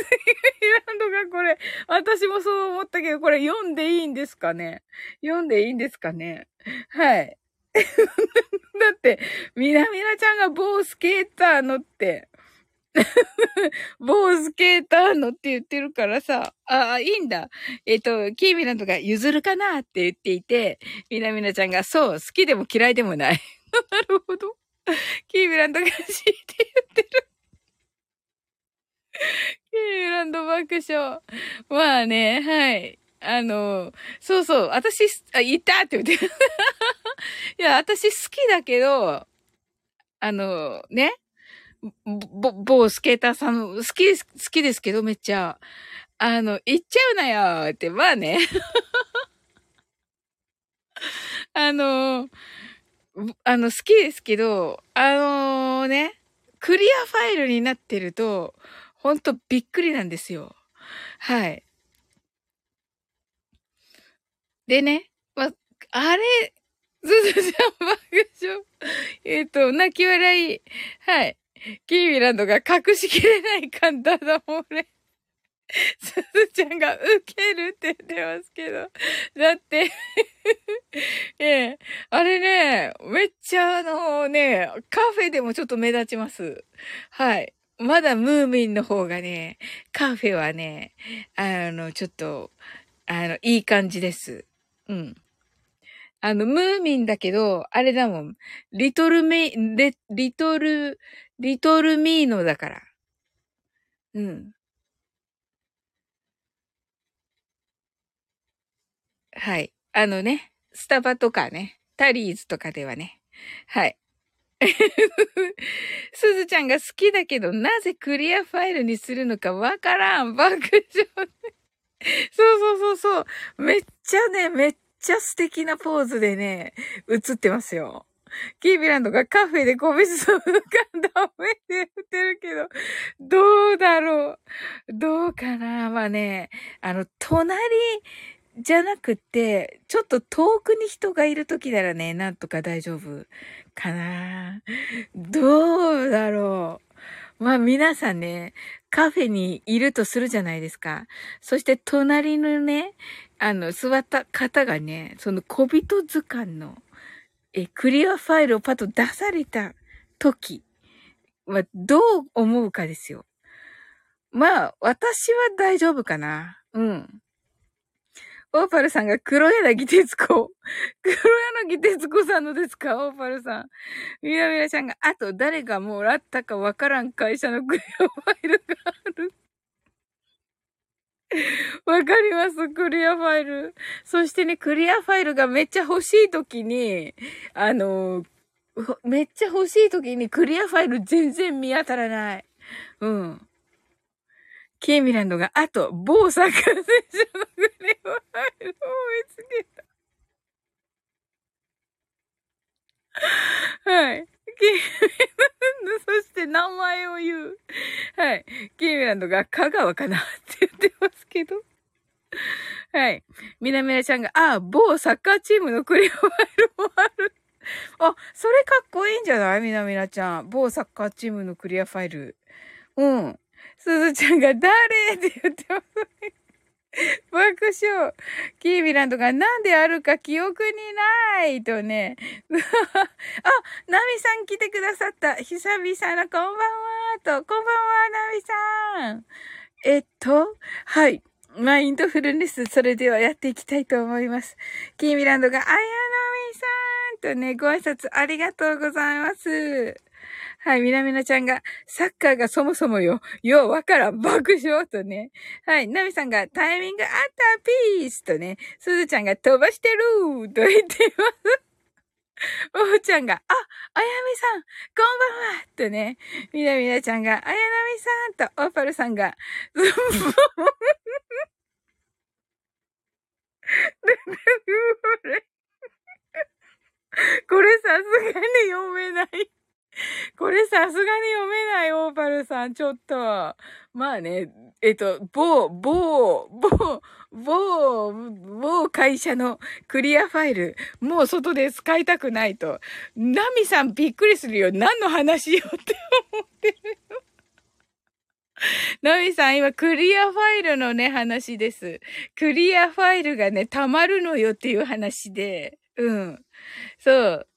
ランドがこれ、私もそう思ったけど、これ読んでいいんですかね？読んでいいんですかね？はい。だって、みなみなちゃんが某スケーターのって、某スケーターのって言ってるからさ、ああ、いいんだ。えっ、ー、と、キーミランドが譲るかなって言っていて、みなみなちゃんがそう、好きでも嫌いでもない。なるほど。キーミランドが知って言ってる。キーミランド爆笑。まあね、はい。あの、そうそう、私、あ、言ったって言って。いや、私好きだけど、あの、ね。ぼ、某スケーターさん、好きです、好きですけど、めっちゃ。あの、行っちゃうなよって、まあね。あの、あの、好きですけど、あのー、ね、クリアファイルになってると、ほんとびっくりなんですよ。はい。でね、ま、あれ、ずずちゃん爆笑。えっ、と、泣き笑い。はい。キーミランドが隠しきれない感だだもんね。すずちゃんがウケるって言ってますけど。だってええ、あれね、めっちゃあのね、カフェでもちょっと目立ちます。はい。まだムーミンの方がね、カフェはね、あの、ちょっと、あの、いい感じです。うん。あの、ムーミンだけど、あれだもん。リトルメイ、リ、リトル、リトルミーノだから。うん。はい。あのね、スタバとかね、タリーズとかではね。はい。すずちゃんが好きだけど、なぜクリアファイルにするのかわからん。爆笑。そうそうそうそう。めっちゃね、めっちゃ素敵なポーズでね、映ってますよ。キービランドがカフェで個別相談ダメって言ってるけど、どうだろう？どうかな？まあね、あの、隣じゃなくて、ちょっと遠くに人がいるときならね、なんとか大丈夫かな。どうだろう？まあ皆さんね、カフェにいるとするじゃないですか。そして隣のね、あの、座った方がね、その小人図鑑の、え、クリアファイルをパッと出された時はどう思うかですよ。まあ、私は大丈夫かな。うん。オーパルさんが黒柳徹子。黒柳徹子さんのですか？オーパルさん。みなみなちゃんが、あと誰がもらったかわからん会社のクリアファイルがある。わかります、クリアファイル。そしてね、クリアファイルがめっちゃ欲しい時に、あの、めっちゃ欲しい時にクリアファイル全然見当たらない。うん。ケイミランドが、あと、某サッカー選手のクリアファイルを見つけた。はい。キーミランド、そして名前を言う。はい。キーミランドが香川かなって言ってますけど。はい。みなみなちゃんが、あ、某サッカーチームのクリアファイルもある。あ、それかっこいいんじゃない？みなみなちゃん。某サッカーチームのクリアファイル。うん。すずちゃんが誰？って言ってます。爆笑。キービランドがなんであるか記憶にないとね。あ、ナミさん来てくださった。久々のこんばんはと。こんばんは、ナミさん。えっと、はい。マインドフルネス、それではやっていきたいと思います。キーミランドが、あやなみさんとね、ご挨拶ありがとうございます。はい、みなみなちゃんが、サッカーがそもそもよ、ようわからん、爆笑とね。はい、なみさんが、タイミングあったピースとね、すずちゃんが飛ばしてると言っています。おうちゃんが、あ、あやみさん、こんばんはとね、みなみなちゃんが、あやなみさんと、オーパルさんが、これさすがに読めない。これさすがに読めない、オーパルさん。ちょっと。まあね、えっと、某、某、某、某、某会社のクリアファイル、もう外で使いたくないと。ナミさんびっくりするよ。何の話よって思ってるよ。ナミさん、今、クリアファイルのね、話です。クリアファイルがね、溜まるのよっていう話で。うん。そう。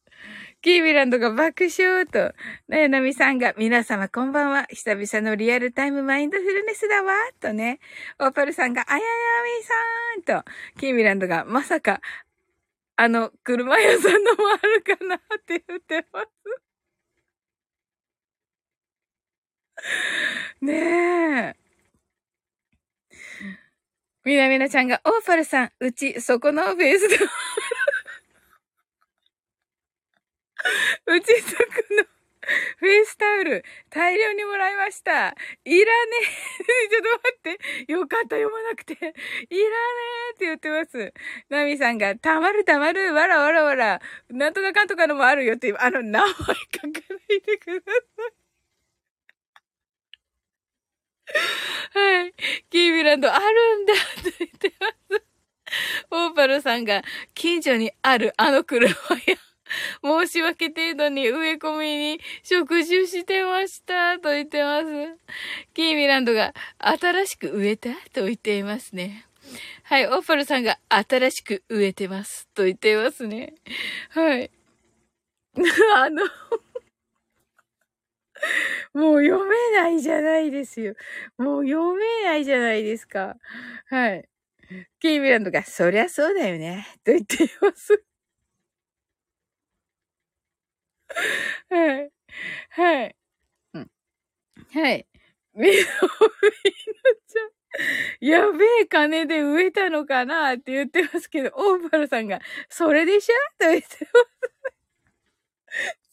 キービランドが爆笑と、ね、ナミさんが、皆様こんばんは。久々のリアルタイムマインドフルネスだわ。とね、オーパルさんが、あややみさんと、キービランドが、まさか、あの、車屋さんのもあるかなって言ってます。ねえ。みなみなちゃんが、オーパルさん、うち、そこのフェイスでうちそこのフェイスタオル、大量にもらいました。いらねえ。ちょっと待って。よかった、読まなくて。いらねえって言ってます。ナミさんが、たまるたまる、わらわらわら、なんとかかんとかのもあるよっていう、あの、名前書かないでください。はい。キービランドあるんだって言ってます。オーパルさんが近所にあるあの車や申し訳程度に植え込みに植樹してましたと言ってます。キーミランドが新しく植えたと言っていますね。はい、オーパルさんが新しく植えてますと言っていますね。はい。あのもう読めないじゃないですよ。もう読めないじゃないですか。はい。キーミランドが、そりゃそうだよね。と言っています。はい。はい。うん。はい。みの、みのちゃん。やべえ金で植えたのかなって言ってますけど、オーパルさんが、それでしょ？と言ってます。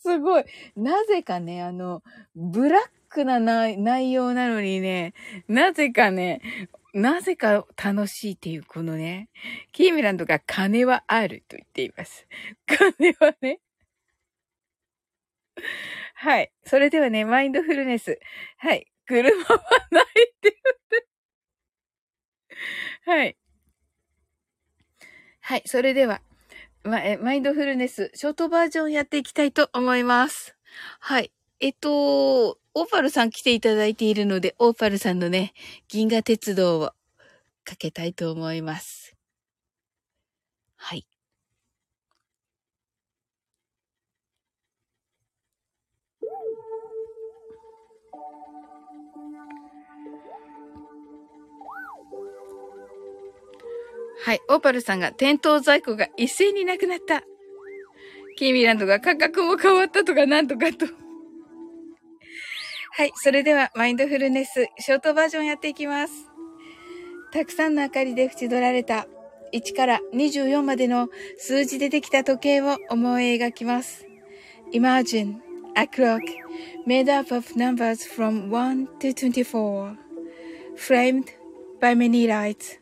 すごい。なぜかね、あの、ブラックな内容なのにね、なぜかね、なぜか楽しいっていうこのね、キーミランドが金はあると言っています。金はね、はい。それではね、マインドフルネス。はい。車はないって言って。はい。はい。それでは、ま、え、マインドフルネス、ショートバージョンやっていきたいと思います。はい。えっと、オーパルさん来ていただいているので、オーパルさんのね、銀河鉄道をかけたいと思います。はい。オーパルさんが店頭在庫が一斉になくなった。キーミランドが価格も変わったとかなんとかと。はい。それでは、マインドフルネス、ショートバージョンやっていきます。たくさんの明かりで縁取られた1から24までの数字でできた時計を思い描きます。Imagine a clock made up of numbers from 1 to 24, framed by many lights.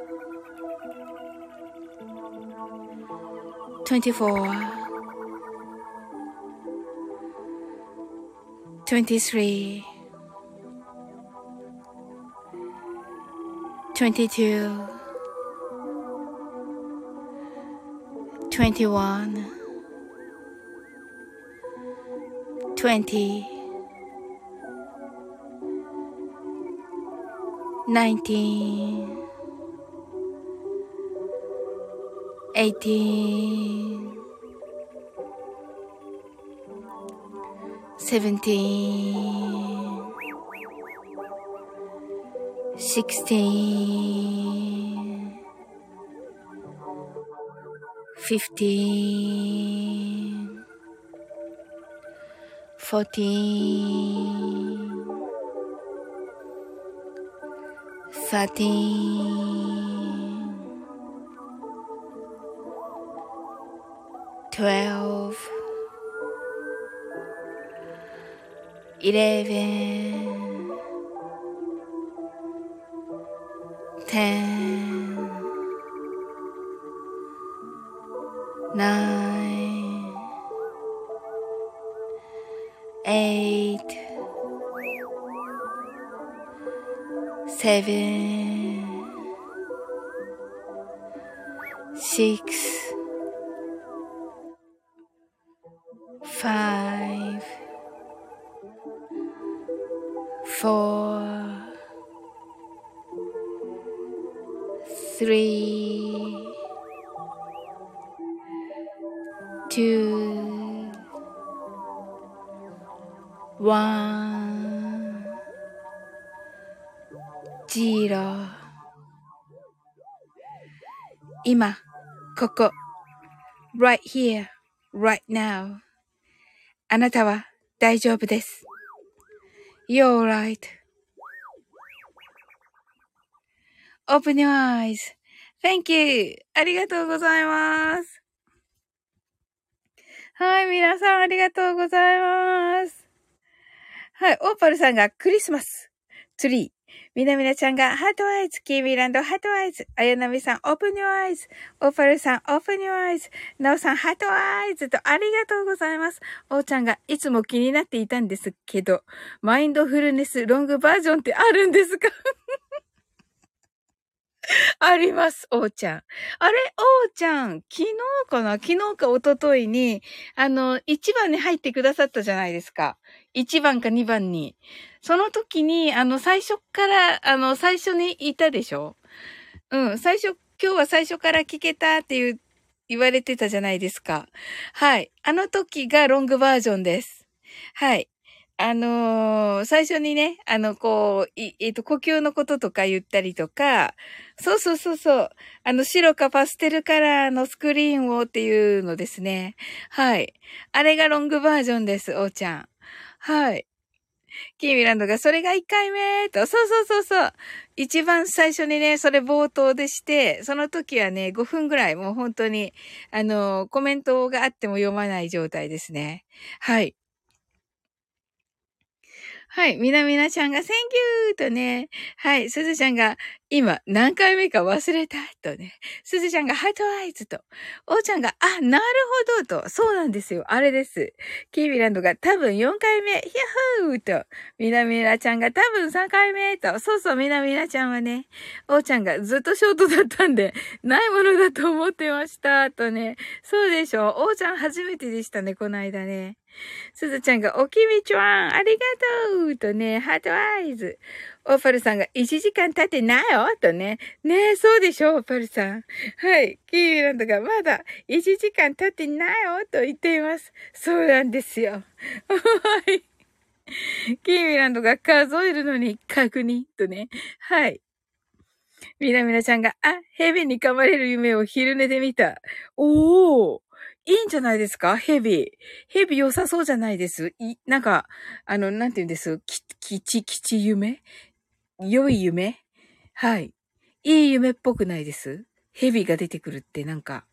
24 23 22 21 20 19 18 17 16 15 14 13 12 11 10 9 8 7 6今、ここ、right here, right now. あなたは大丈夫です。You're right. Open your eyes. Thank you. ありがとうございます。はい、皆さんありがとうございます。はい、オーパルさんがクリスマス、ツリー。みなみなちゃんが heart eyes、キーミランド heart eyes、あやなみさん open your eyes、オーパルさん open your eyes、なおさん heart eyes とありがとうございます。おーちゃんがいつも気になっていたんですけど、マインドフルネスロングバージョンってあるんですか？あります、おーちゃん。あれ、おーちゃん、昨日かな？昨日か一昨日に、あの、1番に入ってくださったじゃないですか。1番か2番に。その時に、あの、最初から、あの、最初にいたでしょ？うん、最初、今日は最初から聞けたっていう、言われてたじゃないですか。はい。あの時がロングバージョンです。はい。あのー最初にね、あの、こう、えっ、と、呼吸のこととか言ったりとか、そうそうそうそう、あの、白かパステルカラーのスクリーンをっていうのですね。はい。あれがロングバージョンです、おーちゃん。はい。キーミランドが、それが1回目と、そうそうそうそう。一番最初にね、それ冒頭でして、その時はね、5分ぐらい、もう本当に、あの、コメントがあっても読まない状態ですね。はい。はい。みなみなちゃんが、Thank you! とね。はい。すずちゃんが、今、何回目か忘れたとね。すずちゃんが、 heart eyes と。おーちゃんが、あ、なるほどと。そうなんですよ。あれです。キービランドが、多分4回目。ヒャッホーと。みなみなちゃんが、多分3回目と。そうそう、みなみなちゃんはね。おーちゃんが、ずっとショートだったんで、ないものだと思ってました。とね。そうでしょ。おーちゃん初めてでしたね、この間ね。すずちゃんが、おきみちゃん、ありがとうとね、 heart eyes。オーパルさんが、1時間経ってないよとね。ねえ、そうでしょ、オーパルさん。はい。キービランドが、まだ1時間経ってないよと言っています。そうなんですよ。はい。キーミランドが数えるのに確認とね。はい。みなみなちゃんが、あ、蛇に噛まれる夢を昼寝で見た。おーいいんじゃないですか？蛇。蛇良さそうじゃないです？い、なんか、あの、なんて言うんです？き、きち、きち夢？良い夢？はい。いい夢っぽくないです？蛇が出てくるってなんか。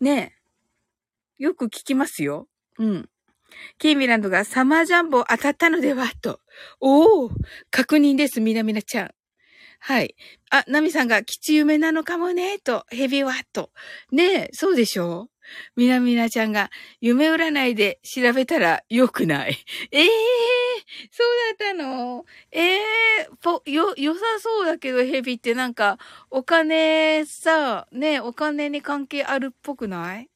ねえ。よく聞きますよ。うん。キーミランドがサマージャンボ当たったのではと。おお確認です、みなみなちゃん。はい。あ、ナミさんが吉夢なのかもね、と、ヘビワット。ねえ、そうでしょ？みなみなちゃんが夢占いで調べたら良くない。え えー、そうだったの？ええー、ぽ、よ、良さそうだけどヘビってなんかお金さ、ねお金に関係あるっぽくない？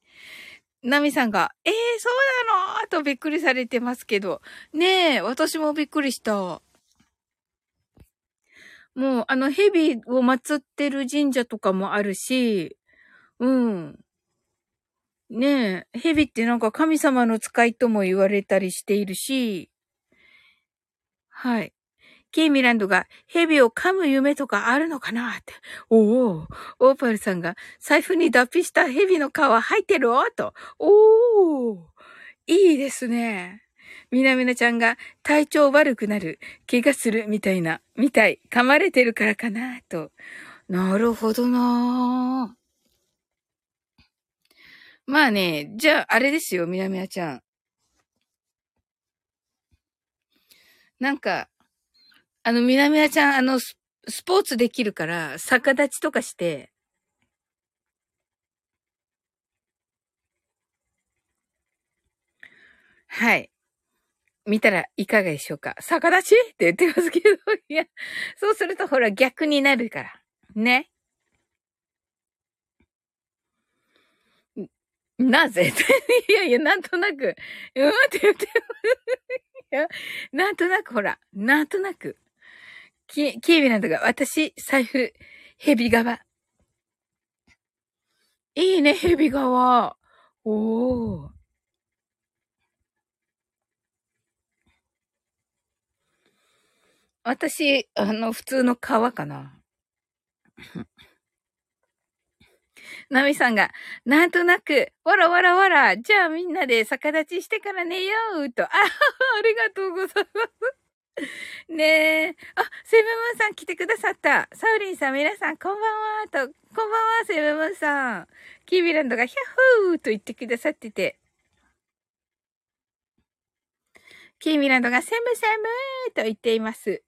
ナミさんが、ええー、そうなの？とびっくりされてますけど。ねえ、私もびっくりした。もう、あの、蛇を祀ってる神社とかもあるし、うん。ねえ、蛇ってなんか神様の使いとも言われたりしているし、はい。ケイミランドが蛇を噛む夢とかあるのかなって。おお、オーパルさんが財布に脱皮した蛇の皮入ってると。おお、いいですね。みなみなちゃんが体調悪くなる、怪我するみたいな、みたい、噛まれてるからかな、と。なるほどなぁまあね、じゃあ、あれですよ、みなみなちゃん。なんか、あの、みなみなちゃん、あのス、スポーツできるから、逆立ちとかして、はい。見たらいかがでしょうか？逆立ち？って言ってますけど、いや、そうするとほら逆になるから。ね？なぜ？いやいや、なんとなく、うんって言って、いや、なんとなくほら、なんとなく。き、キービなんだが、私、財布、ヘビ側。いいね、ヘビ側。おー。私、あの、普通の川かな。ナミさんが、なんとなく、わらわらわら、じゃあみんなで逆立ちしてから寝ようと。あ、ありがとうございます。ねえ。あ、セブムーンさん来てくださった。サウリンさん、皆さん、こんばんは。と、こんばんは、セブムーンさん。キービランドが、ヒャッフーと言ってくださってて。キーミランドが、セムセムと言っています。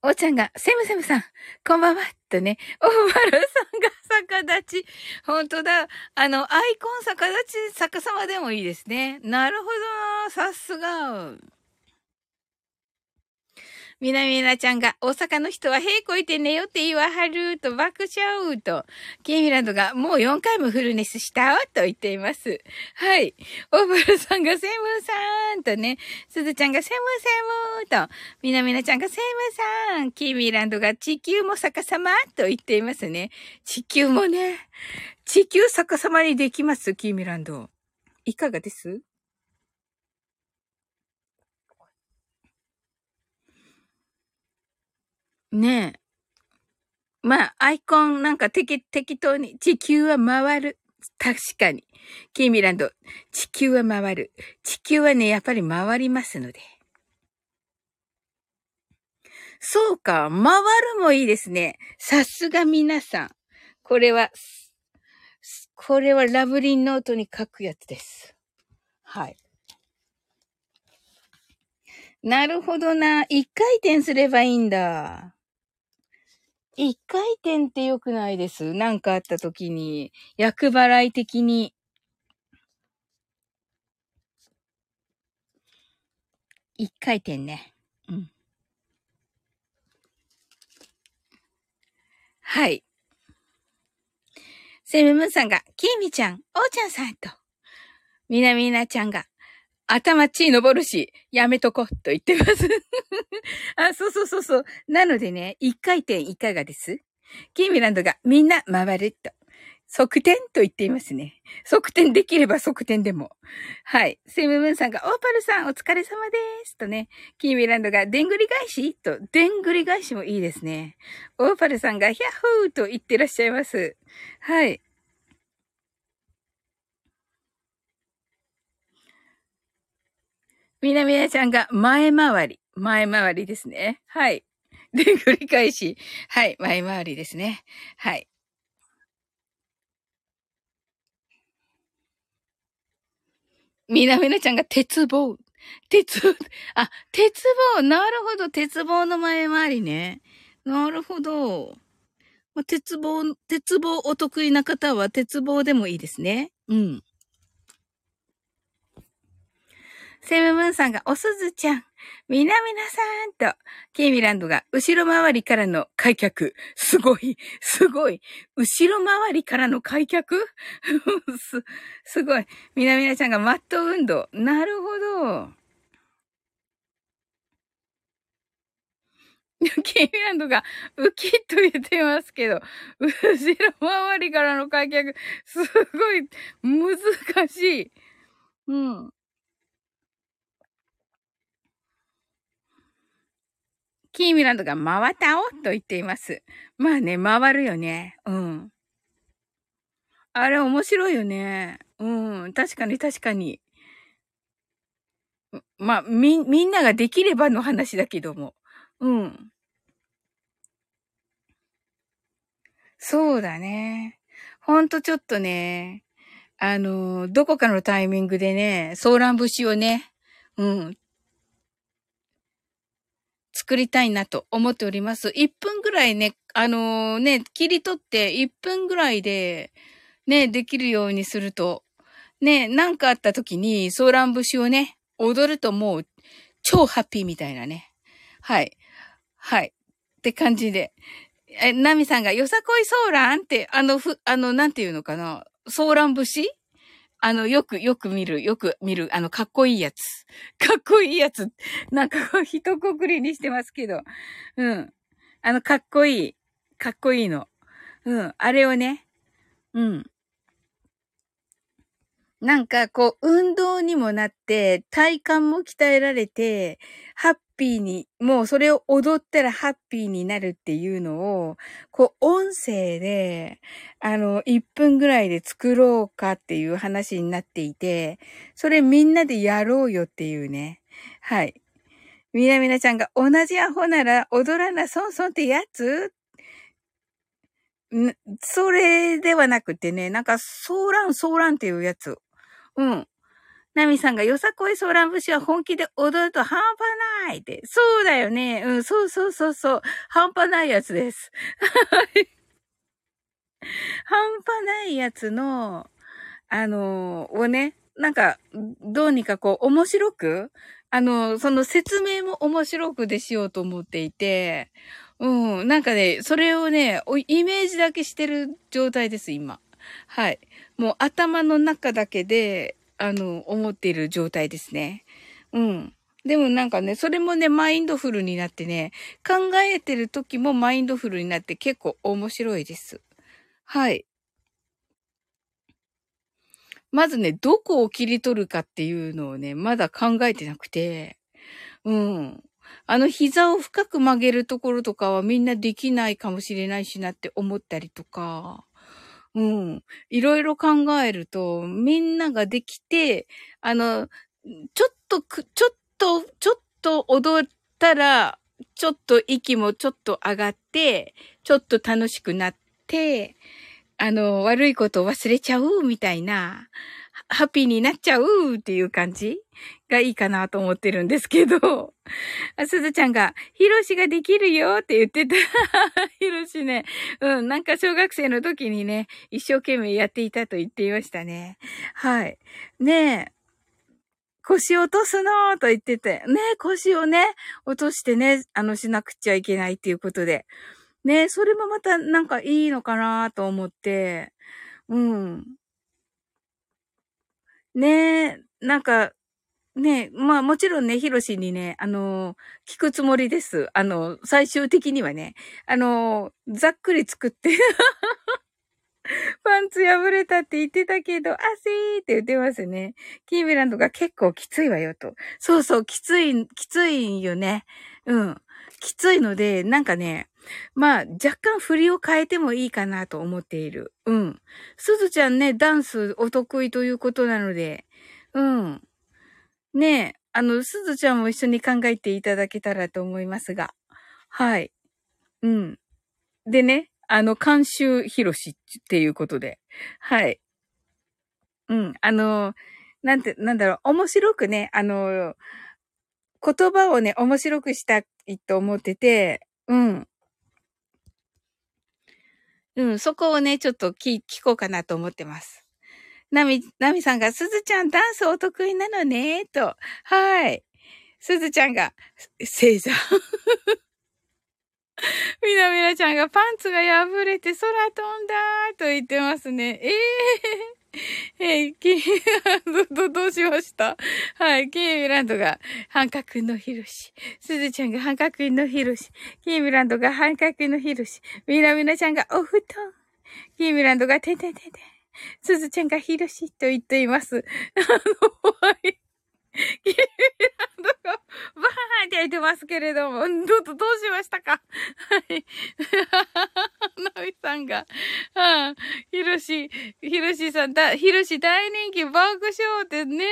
おーちゃんが、セムセムさん、こんばんは、とね、おまるさんが逆立ち。ほんとだ。あの、アイコン逆立ち、逆さまでもいいですね。なるほどさすが。みなみなちゃんが、大阪の人は、へいこいて寝よって言わはる、と爆笑と、ケイミランドが、もう4回もフルネスしたと言っています。はい。オーブルさんが、セムさんとね、すずちゃんが、セムセムと、みなみなちゃんが、セムさん、ケイミランドが、地球も逆さまと言っていますね。地球もね、地球逆さまにできます、キーミランド。いかがです？ねえ。まあ、アイコンなんか適、適当に、地球は回る。確かに。キーミランド、地球は回る。地球はね、やっぱり回りますので。そうか、回るもいいですね。さすが皆さん。これは、これはラブリンノートに書くやつです。はい。なるほどな。一回転すればいいんだ。一回転って良くないです。なんかあった時に、役払い的に。一回転ね。うん。はい。セムムーンさんが、キーミちゃん、おーちゃんさんと、みなみなちゃんが、頭血登るし、やめとこ、と言ってます。あ、そうそうそうそう。なのでね、一回転いかがですキーミランドがみんな回ると。側転と言っていますね。側転できれば側転でも。はい。セムムーンさんが、オーパルさんお疲れ様です。とね。キーミランドが、でんぐり返し？と、でんぐり返しもいいですね。オーパルさんが、ヒャッホーと言ってらっしゃいます。はい。みなみなちゃんが、前回り。前回りですね。はい。で、繰り返し。はい。前回りですね。はい。みなみなちゃんが鉄棒。鉄、あ、鉄棒。なるほど。鉄棒の前回りね。なるほど。鉄棒、鉄棒お得意な方は鉄棒でもいいですね。うん。セムムーンさんがおすずちゃん。みなみなさんと、ケイミランドが後ろ回りからの開脚。すごい、すごい。後ろ回りからの開脚？す、すごい。みなみなちゃんがマット運動。なるほど。ケイミランドがウキッと言ってますけど、後ろ回りからの開脚、すごい難しい。うん。キーミランドが回ったおと言っています。まあね、回るよね。うん。あれ面白いよね。うん。確かに確かに。まあ、み、みんなができればの話だけども。うん。そうだね。ほんとちょっとね、あの、どこかのタイミングでね、ソーラン節をね、うん、作りたいなと思っております。1分ぐらいね、あのー、ね、切り取って1分ぐらいで、ね、できるようにすると、ね、なんかあった時にソーラン節をね、踊るともう超ハッピーみたいなね。はい。はい。って感じで。え、ナミさんがよさこいソーランって、あの、ふ、あの、なんていうのかな？ソーラン節？あの、よく、よく見る、よく見る、あの、かっこいいやつ。かっこいいやつ。なんか、一括りにしてますけど。うん。あの、かっこいい。かっこいいの。うん。あれをね。うん。なんか、こう、運動にもなって、体幹も鍛えられて、ハッピーに、もうそれを踊ったらハッピーになるっていうのを、こう、音声で、あの、1分ぐらいで作ろうかっていう話になっていて、それみんなでやろうよっていうね。はい。みなみなちゃんが同じアホなら踊らなソンソンってやつ？んそれではなくてね、なんか、ソーラン、ソーランっていうやつ。うん。ナミさんがよさこいソーラン節は本気で踊ると半端ないって。そうだよね。うん、そうそうそうそう。半端ないやつです。半端ないやつの、あのー、をね、なんか、どうにかこう、面白く、あの、その説明も面白くでしようと思っていて、うん、なんかね、それをね、イメージだけしてる状態です、今。はい。もう頭の中だけで、あの、思っている状態ですね。うん。でもなんかね、それもね、マインドフルになってね、考えてる時もマインドフルになって結構面白いです。はい。まずね、どこを切り取るかっていうのをね、まだ考えてなくて、うん。あの膝を深く曲げるところとかはみんなできないかもしれないしなって思ったりとか、うん。いろいろ考えると、みんなができて、あの、ちょっとく、ちょっと、ちょっと踊ったら、ちょっと息もちょっと上がって、ちょっと楽しくなって、あの、悪いことを忘れちゃうみたいな、ハッピーになっちゃうっていう感じがいいかなと思ってるんですけど、あすずちゃんが、ひろしができるよって言ってた。ひろしね、うん、なんか小学生の時にね、一生懸命やっていたと言っていましたね。はい。ねえ。腰落とすのと言ってて、ね腰をね、落としてね、あの、しなくちゃいけないっていうことで。ねそれもまたなんかいいのかなと思って、うん。ねえ、なんか、ねえまあもちろんね、ヒロシにね、あの聞くつもりです。あの、最終的にはね、あのざっくり作って ファンツ破れたって言ってたけど、汗ーって言ってますね。キーミランドが結構きついわよと。そうそう、きつい、きついよね。うん。きついので、なんかね、まあ、若干振りを変えてもいいかなと思っている。うん。すずちゃんね、ダンスお得意ということなので、うん。ねえ、あの、すずちゃんも一緒に考えていただけたらと思いますが。はい。うん。でね、あの、監修ひろしっていうことで。はい。うん。あの、なんて、なんだろう、面白くね、あの、言葉をね、面白くしたいと思ってて、うん。うん、そこをね、ちょっと聞、聞こうかなと思ってます。なみ、なみさんが、すずちゃんダンスお得意なのね、と。はい。すずちゃんが、星座。みなみなちゃんがパンツが破れて空飛んだと言ってますね。ええー、えー、キーランドどうしました？はい、キーミランドが半角のヒロシ。すずちゃんが半角のヒロシ。キーミランドが半角のヒロシ。みなみなちゃんがお布団。キーミランドがてててて。すずちゃんがヒロシと言っています。あの、はい。キーミランドがバーンって言ってますけれども、ど、ど、どうしましたか？はい。ナミさんが、はあ、ヒロシ、ヒロシさんだ、ヒロシ大人気爆笑ってね。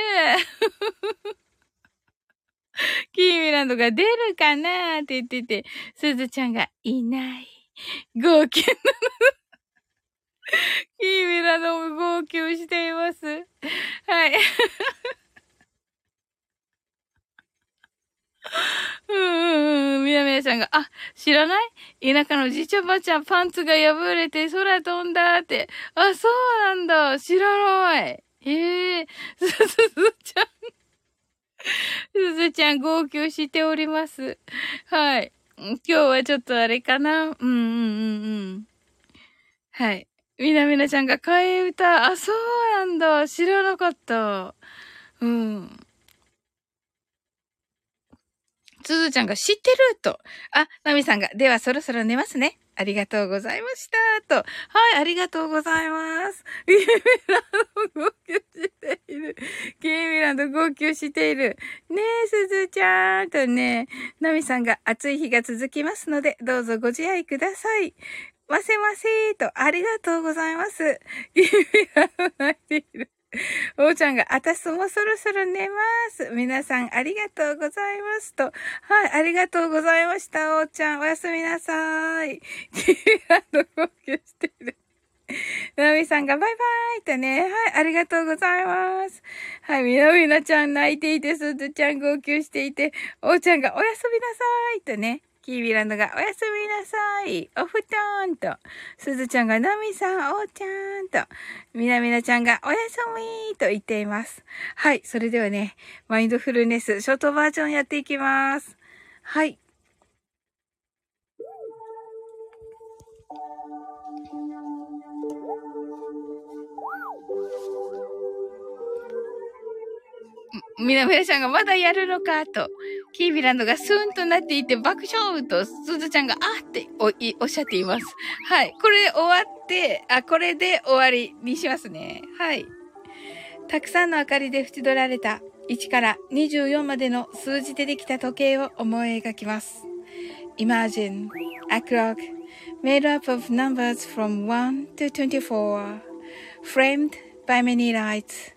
キーミランドが出るかなーって言ってて、すずちゃんがいない。号泣なのキーミランドも号泣しています。はい。うんうんうん。みなみなちゃんが、あ、知らない？田舎のじいちゃんばあちゃんパンツが破れて空飛んだって。あ、そうなんだ。知らない。へえ。すずちゃん。すずちゃん号泣しております。はい。今日はちょっとあれかな？うんうんうんうん。はい。みなみなちゃんが替え歌。あ、そうなんだ。知らなかった。うん。すずちゃんが知ってると。あ、ナミさんが、ではそろそろ寝ますね。ありがとうございました。と。はい、ありがとうございます。キーミランド号泣している。キーミランド号泣している。ねえ、すずちゃん。とね、ナミさんが暑い日が続きますので、どうぞご自愛ください。ませませーと、ありがとうございます。キーミランド泣いている。おうちゃんが、あたすもそろそろ寝ます。皆さんありがとうございますと。はい、ありがとうございました。おうちゃん、おやすみなさい。キーランド号泣してる。なみさんがバイバイとね。はい、ありがとうございます。はい、みなみなちゃん泣いていて、すずちゃん号泣していて、おうちゃんがおやすみなさいとね。キービランドがおやすみなさい。お布団と。すずちゃんがナミさん、おーちゃんと。みなみなちゃんがおやすみと言っています。はい。それではね、マインドフルネス、ショートバージョンやっていきます。はい。みなみなちゃんがまだやるのかと、キービランドがスーンとなっていて爆笑と、すずちゃんがあっておおっしゃっています。はい。これで終わって、あ、これで終わりにしますね。はい。たくさんの明かりで縁取られた1から24までの数字でできた時計を思い描きます。Imagine a clock made up of numbers from 1 to 24 framed by many lights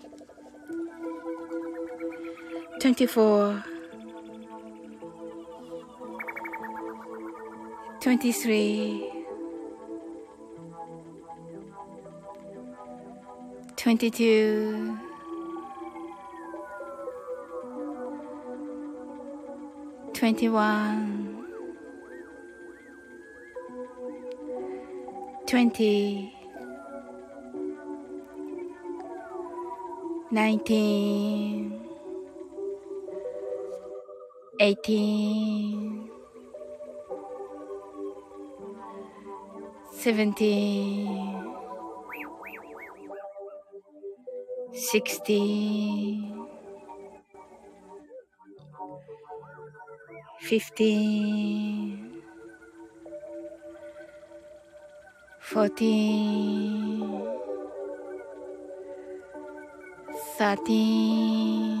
24 23 22 21 20 nineteen, eighteen, seventeen, sixteen, fifteen, fourteen, thirteen,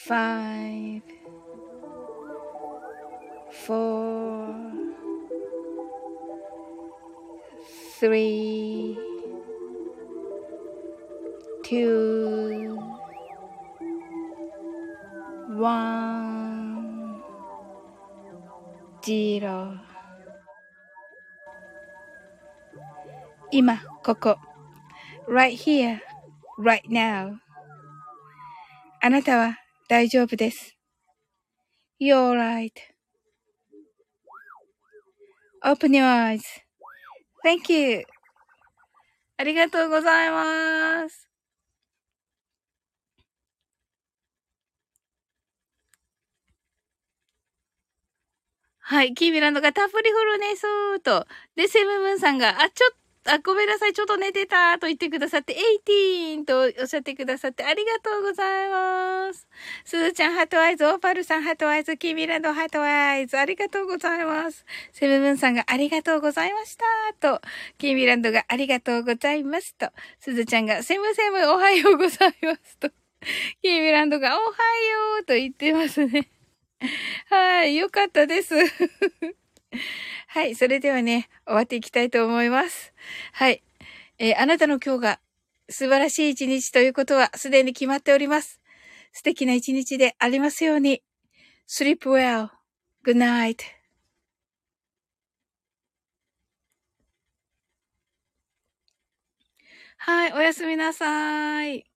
five, four, three, two, one, zero 今、ここ。right here, right now. あなたは 大丈夫です。You're right.Open your eyes.Thank you. ありがとうございます。はい。キーミランドがたっぷりフルネスと。で、セブンブンさんが、あ、ちょっと、あ、ごめんなさい。ちょっと寝てたと言ってくださって、18とおっしゃってくださって、ありがとうございます。すずちゃん、 heart eyes、オーパルさん、 heart eyes、キーミランド、 heart eyes、ありがとうございます。セブブンさんが、ありがとうございました。と、キーミランドが、ありがとうございます。と、すずちゃんが、セムセム、おはようございます。と、キーミランドが、おはようと言ってますね。はい、よかったです。はい、それではね、終わっていきたいと思います。はい。えーあなたの今日が素晴らしい一日ということはすでに決まっております。素敵な一日でありますように。sleep well. good night. はい、おやすみなさい。